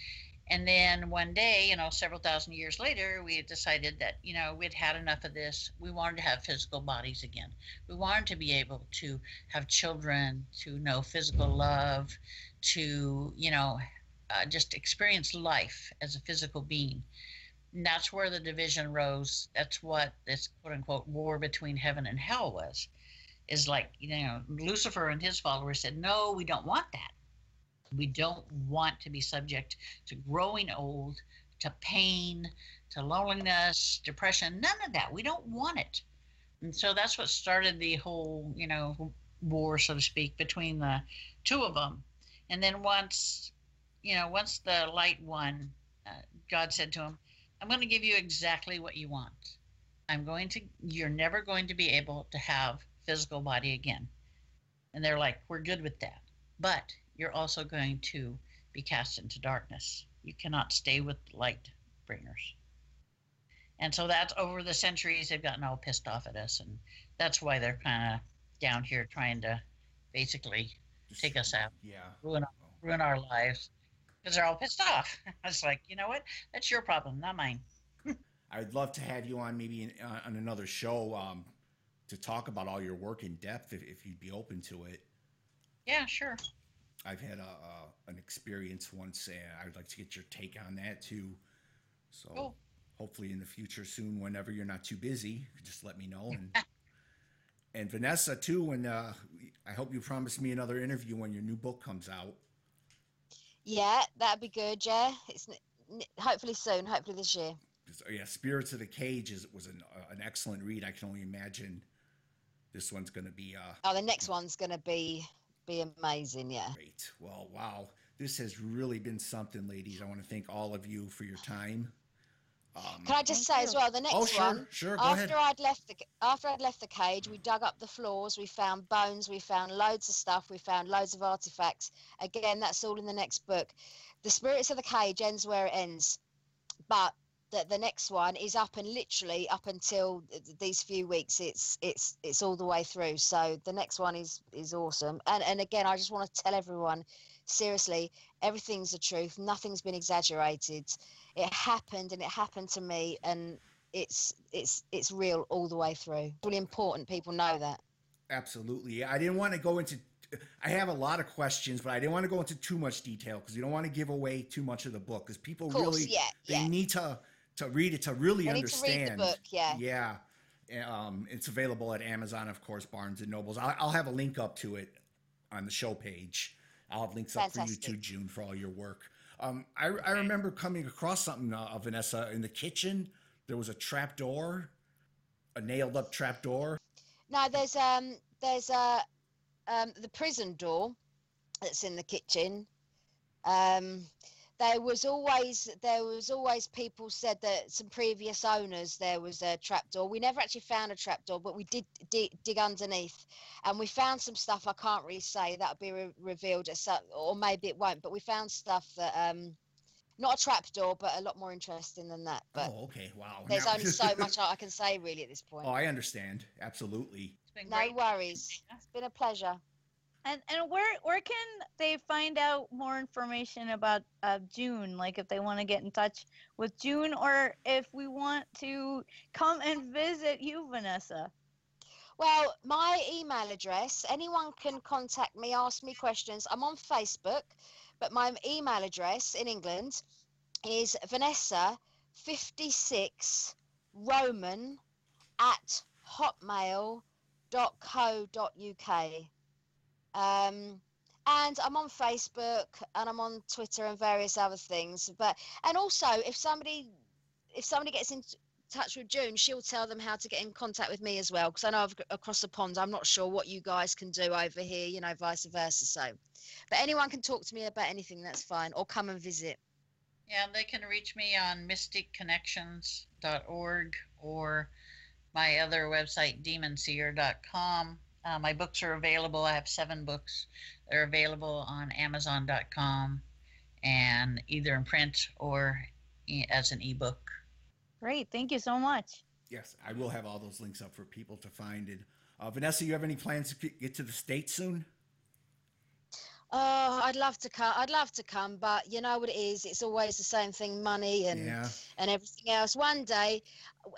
And then one day you know several thousand years later we had decided that you know we'd had enough of this. We wanted to have physical bodies again. We wanted to be able to have children to know physical love to you know uh, just experience life as a physical being. And that's where the division rose. That's what this quote unquote war between heaven and hell was. Is like, you know, Lucifer and his followers said, no, we don't want that. We don't want to be subject to growing old, to pain, to loneliness, depression, none of that. We don't want it. And so that's what started the whole, you know, war, so to speak, between the two of them. And then once you know, once the light won, uh, God said to him, I'm going to give you exactly what you want. I'm going to, you're never going to be able to have physical body again. And they're like, we're good with that. But you're also going to be cast into darkness. You cannot stay with light bringers. And so that's over the centuries, they've gotten all pissed off at us. And that's why they're kind of down here trying to basically Just- take us out, Yeah. ruin, oh. ruin our lives because they're all pissed off. I was like, you know what? That's your problem, not mine. I'd love to have you on maybe in, uh, on another show um, to talk about all your work in depth if, if you'd be open to it. Yeah, sure. I've had a, uh, an experience once, and I'd like to get your take on that too. So Cool. hopefully in the future soon, whenever you're not too busy, just let me know. And and Vanessa too. When uh, I hope you promise me another interview when your new book comes out. Yeah, that'd be good. Yeah, it's n- n- hopefully soon. Hopefully this year. uh, Yeah, Spirits of the Cage is was an, uh, an excellent read. I can only imagine this one's going to be uh, Oh, the next one's gonna be be amazing. Yeah. Great. Well, wow. This has really been something, ladies. I want to thank all of you for your time. Um, Can I just say as well, the next oh, sure, one. sure. Go after ahead. I'd left the after I'd left the cage, we dug up the floors. We found bones. We found loads of stuff. We found loads of artifacts. Again, that's all in the next book. The spirits of the cage ends where it ends, but the, the next one is up and literally up until th- th- these few weeks. It's it's it's all the way through. So the next one is is awesome. And and again, I just want to tell everyone, seriously, everything's the truth. Nothing's been exaggerated. It happened, and it happened to me, and it's it's it's real all the way through. It's Really important people know that. Absolutely. I didn't want to go into. I have a lot of questions, but I didn't want to go into too much detail because you don't want to give away too much of the book because people course, really yeah, they yeah. need to to read it to really They need to read understand. the book, yeah. Yeah. Um, it's available at Amazon, of course, Barnes and Nobles. I'll, I'll have a link up to it on the show page. I'll have links up for you too, June, for all your work. Um, I, I remember coming across something, uh, Vanessa, in the kitchen. There was a trap door, a nailed up trap door. No, there's um there's uh um the prison door. that's in the kitchen. Um, there was always there was always people said that some previous owners there was a trapdoor. We never actually found a trapdoor, but we did dig, dig underneath, and we found some stuff. I can't really say that'll be re- revealed at some, or maybe it won't. But we found stuff that um, not a trapdoor, but a lot more interesting than that. But oh, okay. Wow. there's Now- only so much I can say really at this point. oh, I understand. Absolutely. It's been no great. worries. It's been a pleasure. And and where where can they find out more information about uh, June? Like if they want to get in touch with June, or if we want to come and visit you, Vanessa. Well, my email address, anyone can contact me, ask me questions. I'm on Facebook, but my email address in England is Vanessa56 Roman at hotmail.co.uk. Um, and I'm on Facebook and I'm on Twitter and various other things. But and also if somebody if somebody gets in touch with June, she'll tell them how to get in contact with me as well. Because I know I've, across the pond, I'm not sure what you guys can do over here, you know, vice versa. So, but anyone can talk to me about anything, that's fine, or come and visit. Yeah, they can reach me on mysticconnections.org or my other website, demonseer.com. Uh, my books are available. I have seven books. They're available on amazon.com and either in print or e- as an ebook. Great, thank you so much. Yes, I will have all those links up for people to find. And uh, Vanessa, you have any plans to get- get to the states soon? Oh, I'd love to come. I'd love to come, but you know what it is. It's always the same thing: money and yeah. and everything else. One day,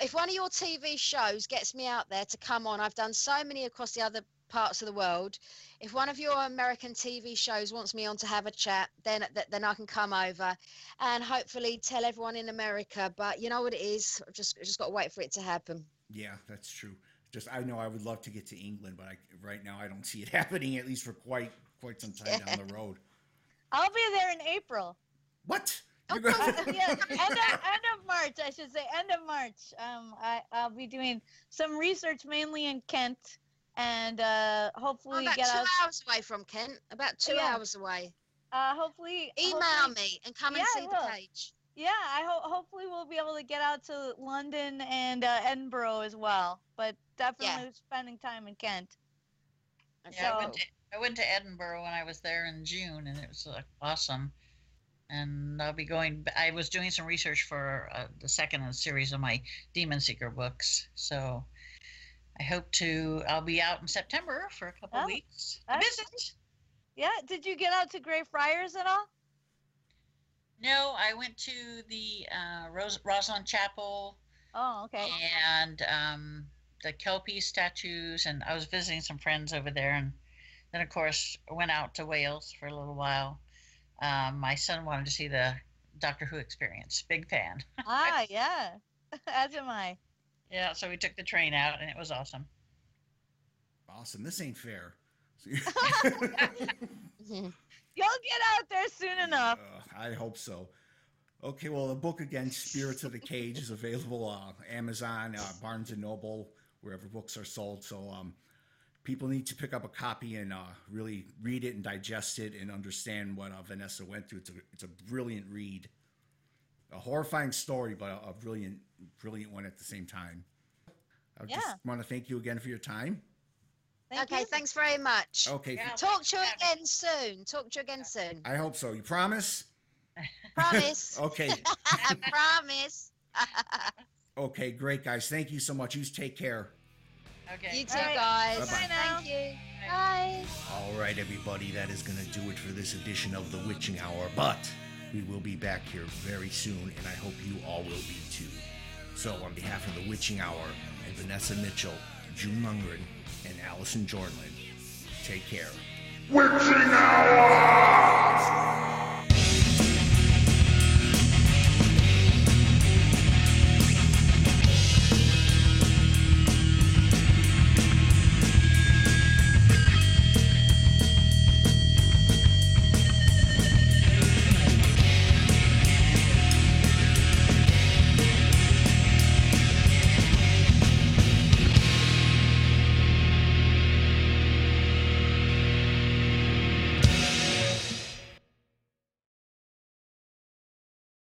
if one of your TV shows gets me out there to come on, I've done so many across the other parts of the world. If one of your American TV shows wants me on to have a chat, then then I can come over and hopefully tell everyone in America. But you know what it is. I've just just got to wait for it to happen. Yeah, that's true. Just I know I would love to get to England, but I, right now I don't see it happening at least for quite quite some time down the road. I'll be there in April. What? Oh, going- yeah, end of, end of March, I should say, end of March. Um, I, I'll be doing some research mainly in Kent, and uh, I'm hopefully about get two out. hours away from Kent. About two Yeah. hours away. Uh, hopefully, Email hopefully- me and come Yeah, and I see the page. Yeah, I hope hopefully we'll be able to get out to London and uh, Edinburgh as well. But definitely spending time in Kent. Yeah, So- to I went to Edinburgh when I was there in June, and it was awesome. And I'll be going. I was doing some research for uh, the second in the series of my Demon Seeker books, so I hope to. I'll be out in September for a couple Oh, weeks. visit. Yeah, did you get out to Grey Friars at all? No, I went to the uh, Rose, Rosslyn Chapel Oh, okay. and um, the Kelpie statues, and I was visiting some friends over there, and then of course went out to Wales for a little while. Um, my son wanted to see the Doctor Who experience. Big fan. ah, yeah. As am I. Yeah, so we took the train out, and it was awesome. awesome. This ain't fair. You'll get out there soon enough. Uh, I hope so. Okay, well, the book again, Spirits of the Cage, is available uh, Amazon, uh, Barnes and Noble, wherever books are sold. So um, people need to pick up a copy and uh, really read it and digest it and understand what uh, Vanessa went through. It's a, it's a brilliant read, a horrifying story, but a, a brilliant, brilliant one at the same time. I Yeah. just want to thank you again for your time. Thank okay, you. thanks very much. Okay, Yeah. Talk to you Yeah. again soon. Talk to you again soon. I hope so. You promise? Promise. Okay. I promise. Okay, great, guys. Thank you so much. You take care. Okay. you too, All right. guys. Bye-bye. Bye now. Thank you. Bye. All right, everybody, that is going to do it for this edition of The Witching Hour. But we will be back here very soon, and I hope you all will be too. So, on behalf of The Witching Hour and Vanessa Mitchell, June Lundgren, and Allison Jornlin, take care. Witching Hour!